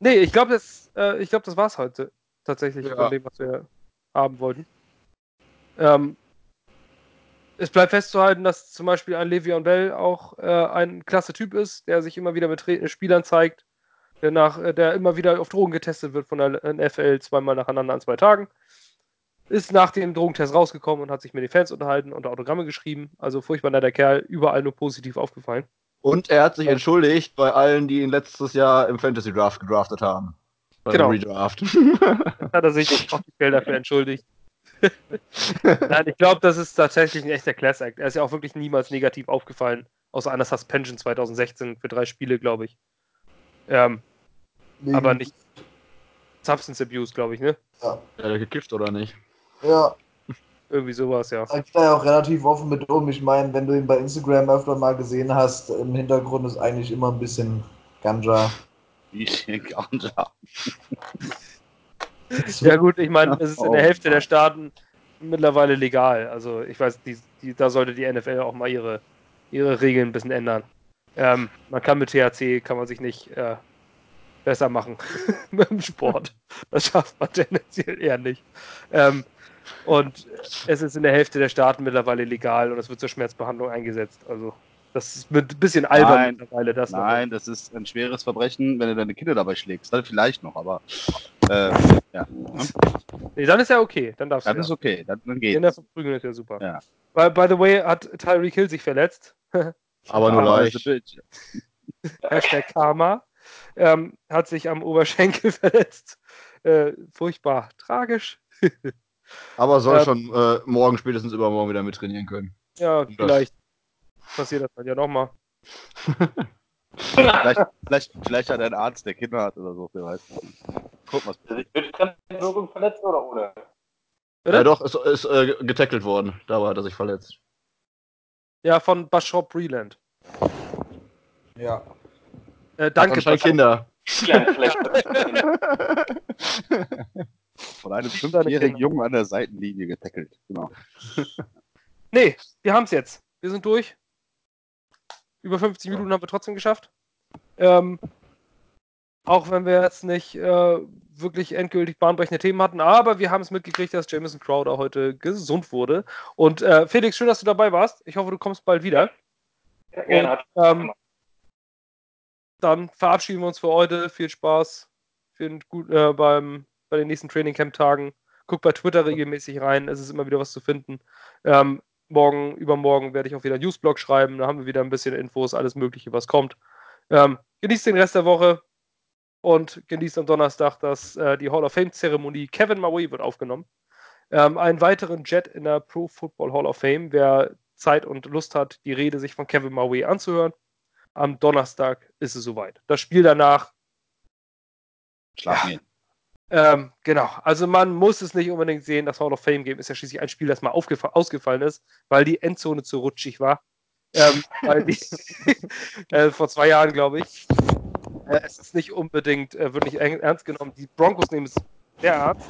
Nee, ich glaube, das, äh, ich glaub, das war's heute tatsächlich Ja. von dem, was wir haben wollten. Ähm, es bleibt festzuhalten, dass zum Beispiel ein Le'Veon Bell auch äh, ein klasse Typ ist, der sich immer wieder mit Re- Spielern zeigt, der, nach, äh, der immer wieder auf Drogen getestet wird von der NFL zweimal nacheinander an zwei Tagen. Ist nach dem Drogentest rausgekommen und hat sich mit den Fans unterhalten und Autogramme geschrieben. Also furchtbar netter Kerl, überall nur positiv aufgefallen. Und er hat sich entschuldigt bei allen, die ihn letztes Jahr im Fantasy Draft gedraftet haben. Bei Genau. Redraft. [laughs] hat er sich [laughs] offiziell dafür entschuldigt. [laughs] Nein, ich glaube, das ist tatsächlich ein echter Class Act. Er ist ja auch wirklich niemals negativ aufgefallen, außer einer Suspension 2016 für drei Spiele, glaube ich. Ähm, aber nicht Substance Abuse, glaube ich, ne? Ja. Hat er gekifft oder nicht? ja, Irgendwie sowas, ja. er geht da ja auch relativ offen mit um. Ich meine, wenn du ihn bei Instagram öfter mal gesehen hast, im Hintergrund ist eigentlich immer ein bisschen Ganja. Wie Ganja. [laughs] Ja gut, ich meine, es ist in der Hälfte der. Staaten mittlerweile legal. Also ich weiß, die, die, da sollte die NFL auch mal ihre, ihre Regeln ein bisschen ändern. Ähm, man kann mit THC, kann man sich nicht äh, besser machen [laughs] mit dem Sport. Das schafft man tendenziell eher nicht. Ähm, und es ist in der Hälfte der Staaten mittlerweile legal und es wird zur Schmerzbehandlung eingesetzt. Also das ist ein bisschen albern Nein, mittlerweile. Das noch. Nein, das ist ein schweres Verbrechen, wenn du deine Kinder dabei schlägst. Dann vielleicht noch, aber äh, ja, Nee, dann ist ja okay. Dann darfst dann du. ist okay, dann, dann Kinder geht's. verprügeln ist ja super. Ja. By, by the way, hat Tyreek Hill sich verletzt. [laughs] Aber nur Aber leicht. das [laughs] Hashtag Karma. Ähm, hat sich am Oberschenkel [laughs] verletzt. Äh, furchtbar. Tragisch. Aber soll Ähm, schon äh, morgen, spätestens übermorgen wieder mit trainieren können. Ja, Das- vielleicht passiert das dann ja nochmal. vielleicht, vielleicht, vielleicht hat er einen Arzt, der Kinder hat oder so, wer weiß. Guck mal. Ist sich mit Fremdwirkung verletzt oder ohne? Ja, doch, ist, ist äh, getackelt worden. Da hat er sich verletzt. Ja, von Bashop Breland. Ja. Äh, danke, Bashop. Kinder. [laughs] Von einem fünfjährigen. Jungen an der Seitenlinie getackelt. Genau. [laughs] Nee, wir haben es jetzt. Wir sind durch. Über 50 Minuten haben wir trotzdem geschafft. Ähm, auch wenn wir jetzt nicht äh, wirklich endgültig bahnbrechende Themen hatten, aber wir haben es mitgekriegt, dass Jameson Crowder heute gesund wurde. Und äh, Felix, schön, dass du dabei warst. Ich hoffe, du kommst bald wieder. Gerne hat Ähm, dann verabschieden wir uns für heute. Viel Spaß viel gut, äh, beim, bei den nächsten Training Camp Tagen. Guck bei Twitter regelmäßig rein. Es ist immer wieder was zu finden. Ähm, morgen, übermorgen werde ich auch wieder einen Newsblog schreiben. Da haben wir wieder ein bisschen Infos, alles Mögliche, was kommt. Ähm, genießt den Rest der Woche und genießt am Donnerstag, dass äh, die Hall of Fame Zeremonie Kevin Maui wird aufgenommen. Ähm, einen weiteren Jet in der Pro Football Hall of Fame. Wer Zeit und Lust hat, die Rede sich von Kevin Maui anzuhören. Am Donnerstag ist es soweit. Das Spiel danach, Schlafen gehen. ähm, genau. Also man muss es nicht unbedingt sehen. Das Hall of Fame Game ist ja schließlich ein Spiel, das mal ausgefallen ist, weil die Endzone zu rutschig war. Ähm, die, [laughs] äh, vor zwei Jahren, glaube ich. Äh, es ist nicht unbedingt, äh, wird nicht ernst genommen. Die Broncos nehmen es sehr ernst.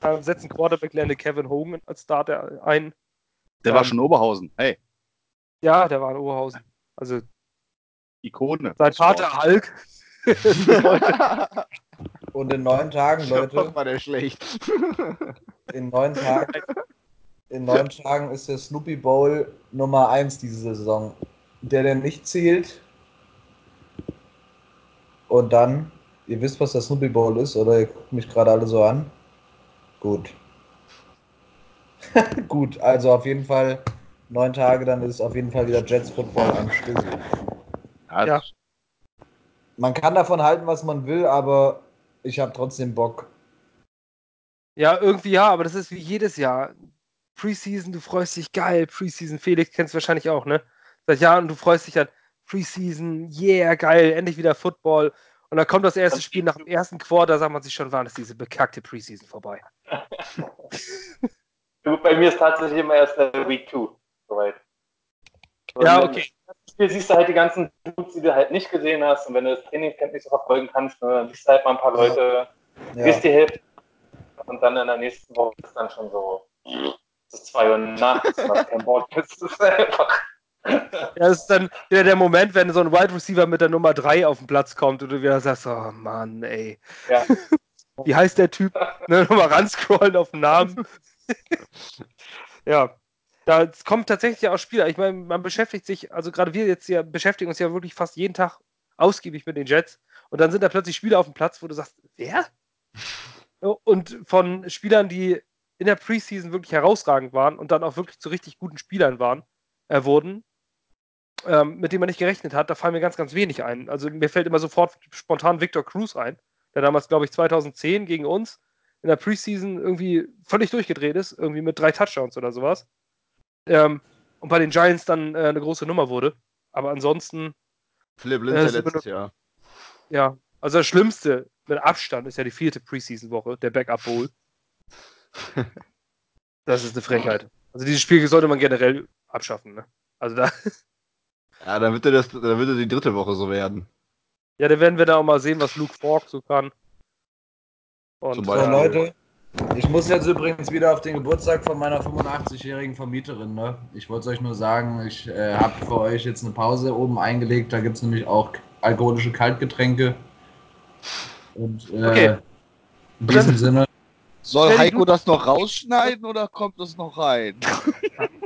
Äh, setzen Quarterback-Lande Kevin Hogan als Starter ein. Der war Ähm, schon Oberhausen. Hey, Ja, der war in Oberhausen. Also Ikone. sein Vater Hulk. [laughs] Und in neun Tagen, Leute, war der schlecht. [laughs] in neun Tagen, in neun Tagen ist der Snoopy Bowl Nummer 1 diese Saison. Der, der nicht zählt. Und dann, ihr wisst, was der Snoopy Bowl ist, oder ihr guckt mich gerade alle so an? Gut. [laughs] Gut, also auf jeden Fall neun Tage, dann ist auf jeden Fall wieder Jets Football am Schlüssel. Ja, Ja. man kann davon halten, was man will, aber ich habe trotzdem Bock. Ja, irgendwie ja, aber das ist wie jedes Jahr. Preseason, du freust dich geil. Preseason, Felix kennst du wahrscheinlich auch, ne? Seit Jahren, du freust dich dann. Preseason, yeah, geil, endlich wieder Football. Und dann kommt das erste Spiel nach dem ersten Quarter, sagt man sich schon, wann ist diese bekackte Preseason vorbei. [laughs] Bei mir ist tatsächlich immer erst der Week 2 soweit. Ja, okay. Spiel siehst du halt die ganzen Dudes, die du halt nicht gesehen hast. Und wenn du das Trainingscamp nicht so verfolgen kannst, ne, dann siehst du halt mal ein paar Leute, Ja. gehst die Hälfte und dann in der nächsten Woche ist dann schon so, es ist 2 Uhr nachts, hast kein Bock. Das ist einfach. Das ist dann wieder der Moment, wenn so ein Wide Receiver mit der Nummer 3 auf den Platz kommt und du wieder sagst, oh Mann, ey. Ja. Wie heißt der Typ? Ne, nochmal ranscrollen auf den Namen. ja. Da kommt tatsächlich auch Spieler. Ich meine, man beschäftigt sich, also gerade wir jetzt ja beschäftigen uns ja wirklich fast jeden Tag ausgiebig mit den Jets. Und dann sind da plötzlich Spieler auf dem Platz, wo du sagst, wer? Und von Spielern, die in der Preseason wirklich herausragend waren und dann auch wirklich zu richtig guten Spielern waren, äh, wurden, ähm, mit denen man nicht gerechnet hat, da fallen mir ganz, ganz wenig ein. Also mir fällt immer sofort spontan Victor Cruz ein, der damals, glaube ich, 2010 gegen uns in der Preseason irgendwie völlig durchgedreht ist, irgendwie mit drei Touchdowns oder sowas. Ähm, und bei den Giants dann äh, eine große Nummer wurde. Aber ansonsten, Philipp Äh, Lindsay wir letztes Jahr. ja, also das Schlimmste mit Abstand ist ja die vierte Preseason-Woche, der Backup Bowl. [laughs] das ist eine Frechheit. Also dieses Spiel sollte man generell abschaffen, ne? Also da, [laughs] Ja, dann wird er das, dann wird er die dritte Woche so werden. ja, dann werden wir da auch mal sehen, was Luke Falk so kann. Und, Zum So. Leute, ich muss jetzt übrigens wieder auf den Geburtstag von meiner 85-jährigen Vermieterin. Ne? Ich wollte es euch nur sagen, ich äh, habe für euch jetzt eine Pause oben eingelegt. Da gibt es nämlich auch alkoholische Kaltgetränke. Und äh, Okay. in diesem Sinne, Soll Heiko das noch rausschneiden oder kommt das noch rein?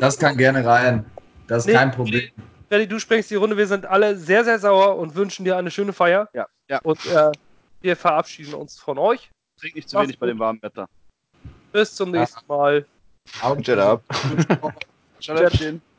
das kann gerne rein. Das ist Nee, kein Problem. Freddy, du sprengst die Runde. Wir sind alle sehr, sehr sauer und wünschen dir eine schöne Feier. Ja, ja. Und äh, wir verabschieden uns von euch. Trink nicht zu Mach's wenig bei gut. dem warmen Wetter. Bis zum nächsten Mal. Augen Shut up. Ciao, Leutchen. [laughs]